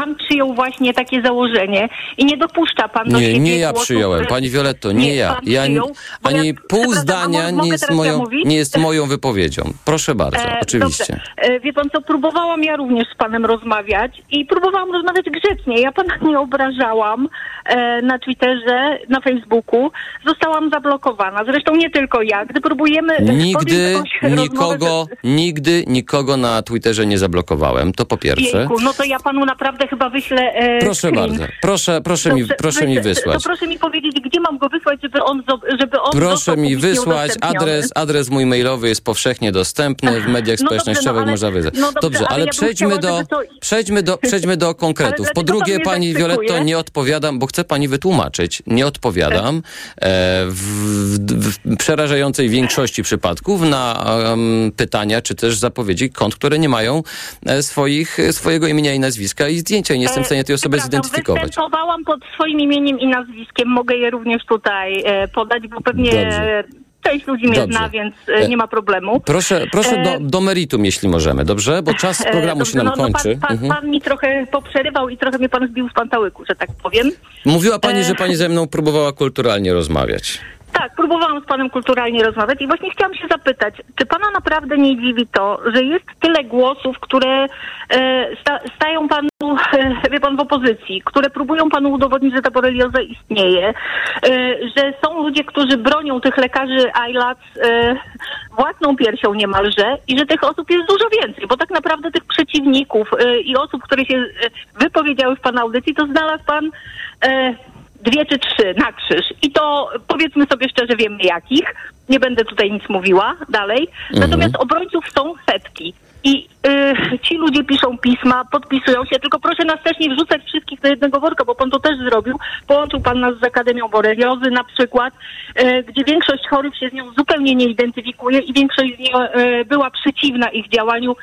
pan przyjął właśnie takie założenie i nie dopuszcza pan do Nie, nie ja głosów, przyjąłem, pani Violetto, nie, ja. pan ja przyjął, ani ja- pół zdania nie jest, ja moją, nie jest moją wypowiedzią. Proszę bardzo, E, oczywiście. E, Wie pan co, próbowałam ja również z panem rozmawiać i próbowałam rozmawiać grzecznie. Ja pana nie obrażałam e, na Twitterze, na Facebooku. Zostałam zablokowana. Zresztą nie tylko ja. Gdy próbujemy... Nigdy jakąś rozmowę, nikogo, nigdy nikogo na Twitterze nie zablokowałem, to po pierwsze. Jejku, no to ja panu naprawdę chyba wyślę e, Proszę screen. bardzo, proszę, proszę, mi, Dobrze, proszę mi wy- wysłać. To proszę mi powiedzieć, gdzie mam go wysłać, żeby on, żeby on Proszę mi wysłać adres, adres mój mailowy jest powszechnie dostępny w mediach No dobrze, społecznościowych, no można wyjść. no dobrze, ale ale ja przejdźmy, chciała, do, to- przejdźmy, do, przejdźmy do konkretów. Po drugie, pani? Violetto, nie odpowiadam, bo chcę pani wytłumaczyć. Nie odpowiadam e, w, w, w przerażającej większości przypadków na em, pytania, czy też zapowiedzi kont, które nie mają e, swoich, swojego imienia i nazwiska i zdjęcia i nie jestem w stanie tej osoby Przepraszam, zidentyfikować. Występowałam pod swoim imieniem i nazwiskiem. Mogę je również tutaj e, podać, bo pewnie Dobrze. e, część ludzi mnie Dobrze. zna, więc e, E, nie ma problemu. Proszę, proszę E, do, do meritum, jeśli możemy, dobrze? Bo czas e, programu dobrze, się nam no, kończy. No pan, pan, Mhm. pan mi trochę poprzerywał i trochę mnie pan zbił z pantałyku, że tak powiem. Mówiła pani, E, że pani ze mną próbowała kulturalnie rozmawiać. Tak, próbowałam z panem kulturalnie rozmawiać i właśnie chciałam się zapytać, czy pana naprawdę nie dziwi to, że jest tyle głosów, które e, sta, stają panu, e, wie pan, w opozycji, które próbują panu udowodnić, że ta borelioza istnieje, e, że są ludzie, którzy bronią tych lekarzy ILAC e, własną piersią niemalże i że tych osób jest dużo więcej, bo tak naprawdę tych przeciwników e, i osób, które się e, wypowiedziały w pana audycji, to znalazł pan e, dwie czy trzy na krzyż. I to powiedzmy sobie szczerze, wiemy jakich. Nie będę tutaj nic mówiła dalej. Natomiast obrońców są setki. I y, ci ludzie piszą pisma, podpisują się, tylko proszę nas też nie wrzucać wszystkich do jednego worka, bo pan to też zrobił. Połączył pan nas z Akademią Boreliozy na przykład, y, gdzie większość chorych się z nią zupełnie nie identyfikuje i większość z nią y, była przeciwna ich działaniu,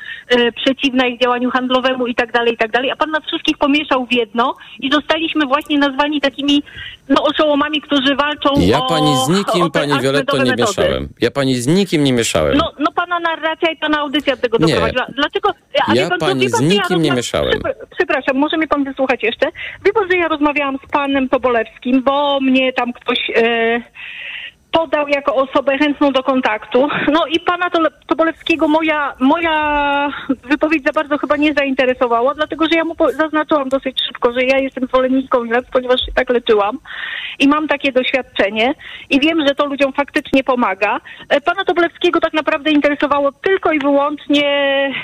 przeciwna ich działaniu handlowemu i tak dalej, i tak dalej. A pan nas wszystkich pomieszał w jedno i zostaliśmy właśnie nazwani takimi no, oszołomami, którzy walczą Ja o pani z nikim, pani azbestowe nie metody. mieszałem. Ja pani z nikim nie mieszałem. No, no pana narracja i pana audycja do tego Nie. doprowadziła. Dlaczego? A Ja wie pan, co, pani wie pan, z nikim nie rozma- mieszałem. Przepra- Przepraszam, może mnie pan wysłuchać jeszcze? Wie pan, że ja rozmawiałam z panem Tobolewskim, bo mnie tam ktoś... E, podał jako osobę chętną do kontaktu. No i pana Tobolewskiego moja, moja wypowiedź za bardzo chyba nie zainteresowała, dlatego że ja mu zaznaczyłam dosyć szybko, że ja jestem zwolenniczką lek, ponieważ się tak leczyłam i mam takie doświadczenie i wiem, że to ludziom faktycznie pomaga. E, Pana Tobolewskiego tak naprawdę interesowało tylko i wyłącznie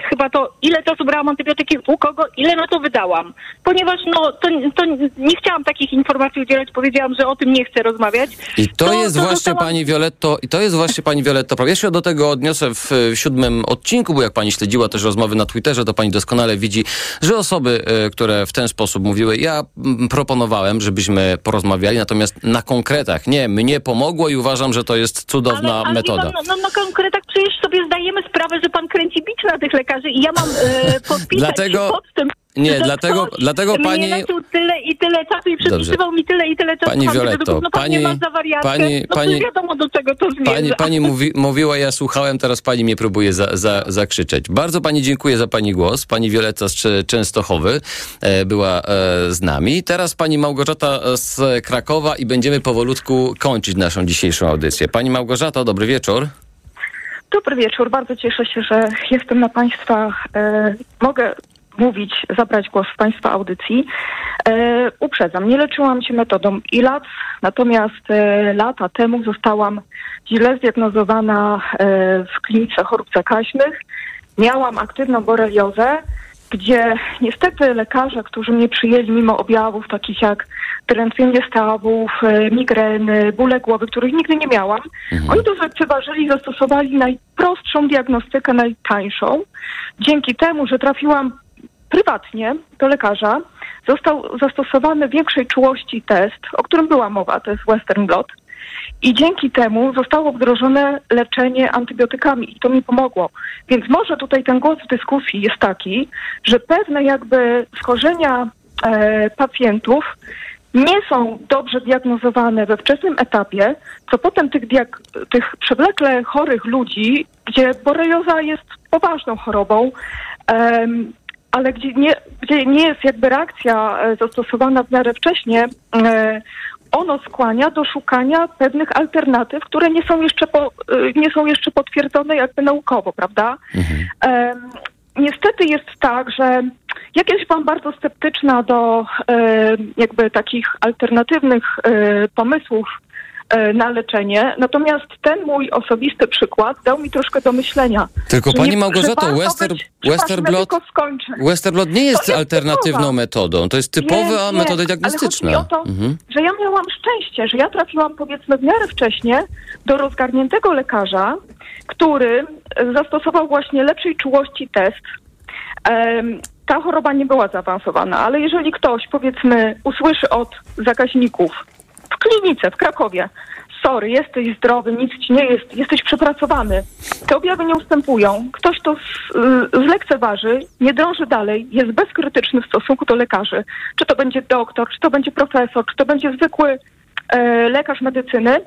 chyba to, ile czasu brałam antybiotyki u kogo, ile na to wydałam. Ponieważ no, to, to nie chciałam takich informacji udzielać, powiedziałam, że o tym nie chcę rozmawiać. I to, To- jest to właśnie pani Violetto, i to jest właśnie pani Violetto. Ja się do tego odniosę w, w siódmym odcinku, bo jak pani śledziła też rozmowy na Twitterze, to pani doskonale widzi, że osoby, e, które w ten sposób mówiły, ja mm, proponowałem, żebyśmy porozmawiali, natomiast na konkretach. Nie, mnie pomogło i uważam, że to jest cudowna Ale, ale metoda. Pan, no, no, na konkretach przecież sobie zdajemy sprawę, że pan kręci bicz na tych lekarzy i ja mam e, podpisać Dlatego- pod tym, Nie, dlatego- ktoś dlatego pani- tyle i tyle czasu i przepisywał mi tyle i tyle czasu Pani. Violetto, no pan pani- mnie ma za wariatkę. pani- no pani- wiadomo do czego to zmierza. Pani, pani mówi, mówiła, ja słuchałem, teraz pani mnie próbuje za, za, zakrzyczeć. Bardzo pani dziękuję za pani głos. Pani Wioleta z Częstochowy e, była e, z nami. Teraz pani Małgorzata z Krakowa i będziemy powolutku kończyć naszą dzisiejszą audycję. Pani Małgorzata, dobry wieczór. Dobry wieczór. Bardzo cieszę się, że jestem na Państwa. E, mogę mówić, zabrać głos w Państwa audycji. E, uprzedzam, nie leczyłam się metodą ILAC, natomiast e, lata temu zostałam źle zdiagnozowana e, w klinice chorób zakaźnych. Miałam aktywną boreliozę, gdzie niestety lekarze, którzy mnie przyjęli mimo objawów takich jak drętwienie stawów, e, migreny, bóle głowy, których nigdy nie miałam, oni to zlekceważyli, zastosowali najprostszą diagnostykę, najtańszą. Dzięki temu, że trafiłam prywatnie do lekarza, został zastosowany większej czułości test, o którym była mowa, to jest Western Blot. I dzięki temu zostało wdrożone leczenie antybiotykami i to mi pomogło. Więc może tutaj ten głos w dyskusji jest taki, że pewne jakby schorzenia e, pacjentów nie są dobrze diagnozowane we wczesnym etapie, co potem tych, diag- tych przewlekle chorych ludzi, gdzie borelioza jest poważną chorobą, ale gdzie nie, gdzie nie jest jakby reakcja e, zastosowana w miarę wcześnie, e, ono skłania do szukania pewnych alternatyw, które nie są jeszcze, po, e, nie są jeszcze potwierdzone jakby naukowo, prawda? Em, niestety jest tak, że ja kiedyś byłam bardzo sceptyczna do jakby takich alternatywnych pomysłów na leczenie, natomiast ten mój osobisty przykład dał mi troszkę do myślenia. Tylko pani nie- Małgorzato, Wester, Westerblot. Westerblot nie jest, jest alternatywną typowa. metodą. To jest typowa Wiem, metoda diagnostyczna. Ale chodzi mi o to, Mhm. że ja miałam szczęście, że ja trafiłam powiedzmy w miarę wcześnie do rozgarniętego lekarza, który e, zastosował właśnie lepszej czułości test. Em, ta choroba nie była zaawansowana, ale jeżeli ktoś powiedzmy usłyszy od zakaźników klinice w Krakowie, sorry, jesteś zdrowy, nic ci nie jest, jesteś przepracowany, te objawy nie ustępują, ktoś to y, zlekceważy, nie drąży dalej, jest bezkrytyczny w stosunku do lekarzy, czy to będzie doktor, czy to będzie profesor, czy to będzie zwykły e, lekarz medycyny,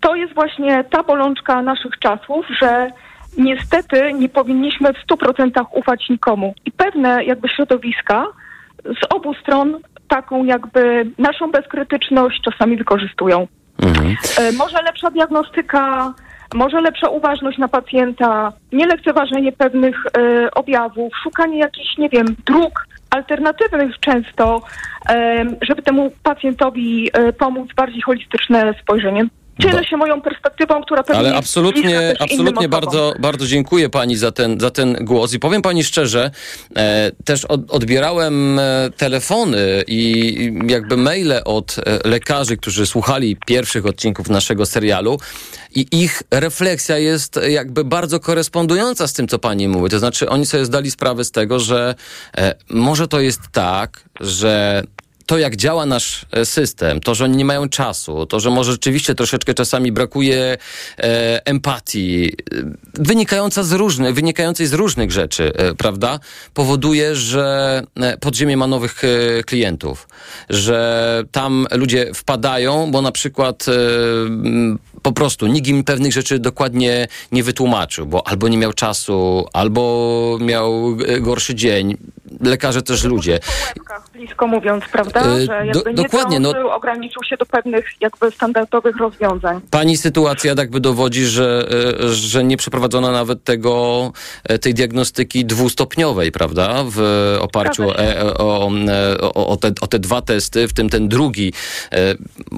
to jest właśnie ta bolączka naszych czasów, że niestety nie powinniśmy w 100% ufać nikomu. I pewne jakby środowiska z obu stron taką jakby naszą bezkrytyczność czasami wykorzystują. E, Może lepsza diagnostyka, może lepsza uważność na pacjenta, nie lekceważenie pewnych e, objawów, szukanie jakichś, nie wiem, dróg alternatywnych często, e, żeby temu pacjentowi e, pomóc, bardziej holistyczne spojrzenie. Dzielę się moją perspektywą, która pewnie Ale absolutnie, absolutnie bardzo, bardzo dziękuję pani za ten, za ten głos. I powiem pani szczerze, e, też od, odbierałem e, telefony i jakby maile od e, lekarzy, którzy słuchali pierwszych odcinków naszego serialu i ich refleksja jest jakby bardzo korespondująca z tym, co pani mówi. To znaczy oni sobie zdali sprawę z tego, że e, może to jest tak, że to, jak działa nasz e, system, to, że oni nie mają czasu, to, że może rzeczywiście troszeczkę czasami brakuje e, empatii, e, wynikająca z różnych, wynikającej z różnych rzeczy, e, prawda, powoduje, że e, podziemie ma nowych e, klientów, że tam ludzie wpadają, bo na przykład po prostu nikt im pewnych rzeczy dokładnie nie wytłumaczył, bo albo nie miał czasu, albo miał e, gorszy dzień. Lekarze też ludzie. blisko mówiąc, prawda? E, Że jakby do- nie dokładnie, no- ograniczył się do pewnych jakby standardowych rozwiązań. Pani sytuacja jakby dowodzi, że, e, że nie przeprowadzono nawet tego, tej diagnostyki dwustopniowej, prawda? W oparciu o, o, o, o, te, o te dwa testy, w tym ten drugi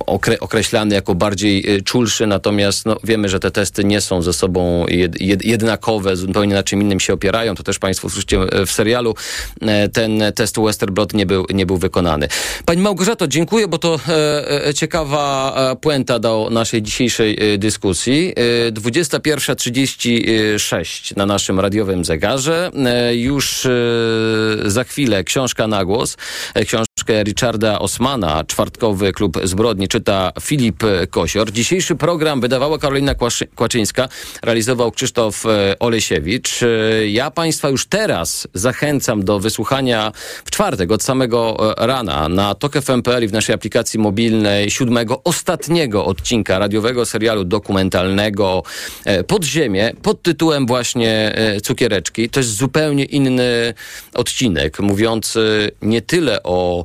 okre, określany jako bardziej czulszy, natomiast no, wiemy, że te testy nie są ze sobą jed, jed, jednakowe, zupełnie na czym innym się opierają. To też Państwo słyszycie e, w serialu. E, Ten test Westerblot nie był, nie był wykonany. Pani Małgorzato, dziękuję, bo to e, e, ciekawa e, puenta do naszej dzisiejszej e, dyskusji. E, 21.36 na naszym radiowym zegarze. E, Już e, za chwilę książka na głos. Książkę Richarda Osmana, Czwartkowy Klub Zbrodni, czyta Filip Kosior. Dzisiejszy program wydawała Karolina Kłaczyńska, realizował Krzysztof e, Olesiewicz. E, Ja Państwa już teraz zachęcam do wysłuchania w czwartek od samego e, rana na tok.fm.pl i w naszej aplikacji mobilnej siódmego, ostatniego odcinka radiowego serialu dokumentalnego Podziemie pod tytułem właśnie Cukiereczki. To jest zupełnie inny odcinek, mówiący nie tyle o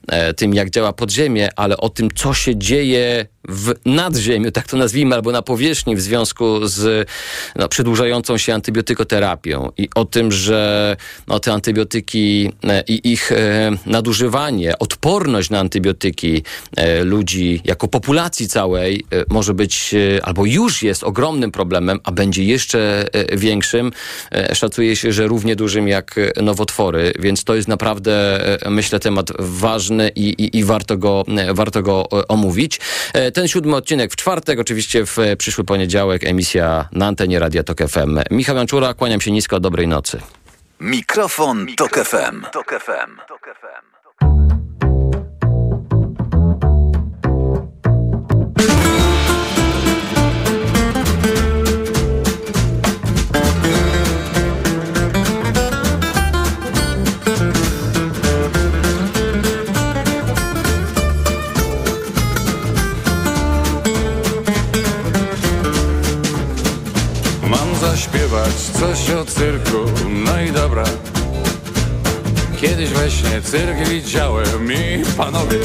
tym, jak działa podziemie, ale o tym, co się dzieje w nadziemiu, tak to nazwijmy, albo na powierzchni w związku z no, przedłużającą się antybiotykoterapią i o tym, że no, te antybiotyki e, i ich e, nadużywanie, odporność na antybiotyki e, ludzi jako populacji całej e, może być e, albo już jest ogromnym problemem, a będzie jeszcze e, większym. E, Szacuje się, że równie dużym jak e, nowotwory, więc to jest naprawdę, e, myślę, temat ważny i, i, i warto, go, e, warto go e, omówić. E, Ten siódmy odcinek w czwartek, oczywiście w przyszły poniedziałek emisja na antenie Radia Tok FM. Michał Janczura, kłaniam się nisko, dobrej nocy. Mikrofon, Tok FM. Tok FM. Mam zaśpiewać coś o cyrku, no i dobra. Kiedyś we śnie cyrk widziałem i panowie.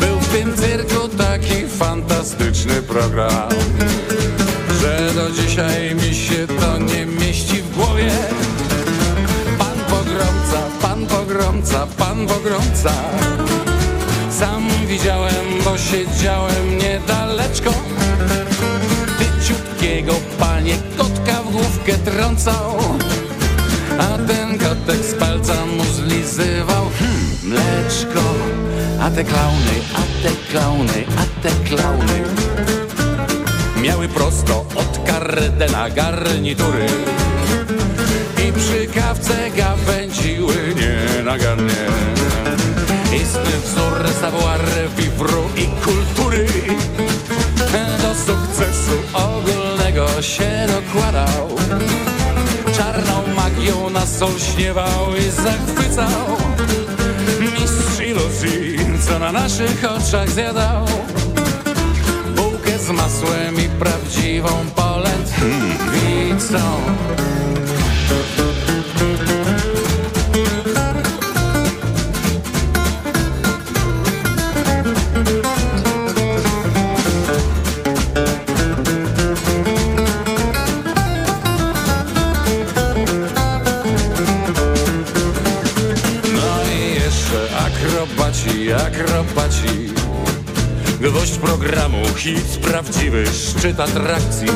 Był w tym cyrku taki fantastyczny program, że do dzisiaj mi się to nie mieści w głowie. Pan pogromca, pan pogromca, pan pogromca. Sam widziałem, bo siedziałem niedaleczko Tyciutkiego panie główkę trącał A ten kotek z palca mu zlizywał. Hmm, mleczko A te klauny, a te klauny, a te klauny. Miały prosto od kardena garnitury I przy kawce gawędziły nienagannie Istny wzór savoir vivre i kultury sukcesu ogólnego się dokładał. Czarną magią nas olśniewał i zachwycał. Mistrz iluzji, co na naszych oczach zjadał. Bułkę z masłem i prawdziwą polędwicą No akrobaci, Gwoźdź programu, hit prawdziwy, szczyt atrakcji.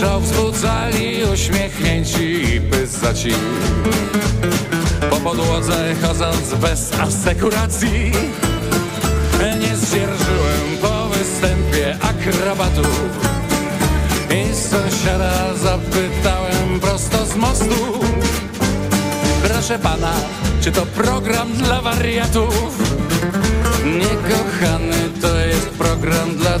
Show wzbudzali uśmiechnięci i pysaci Po podłodze chodząc bez asekuracji. Nie zdzierżyłem po występie akrobatów I sąsiada zapytałem prosto z mostu Proszę pana, czy to program dla wariatów? Nie kochany, to jest program dla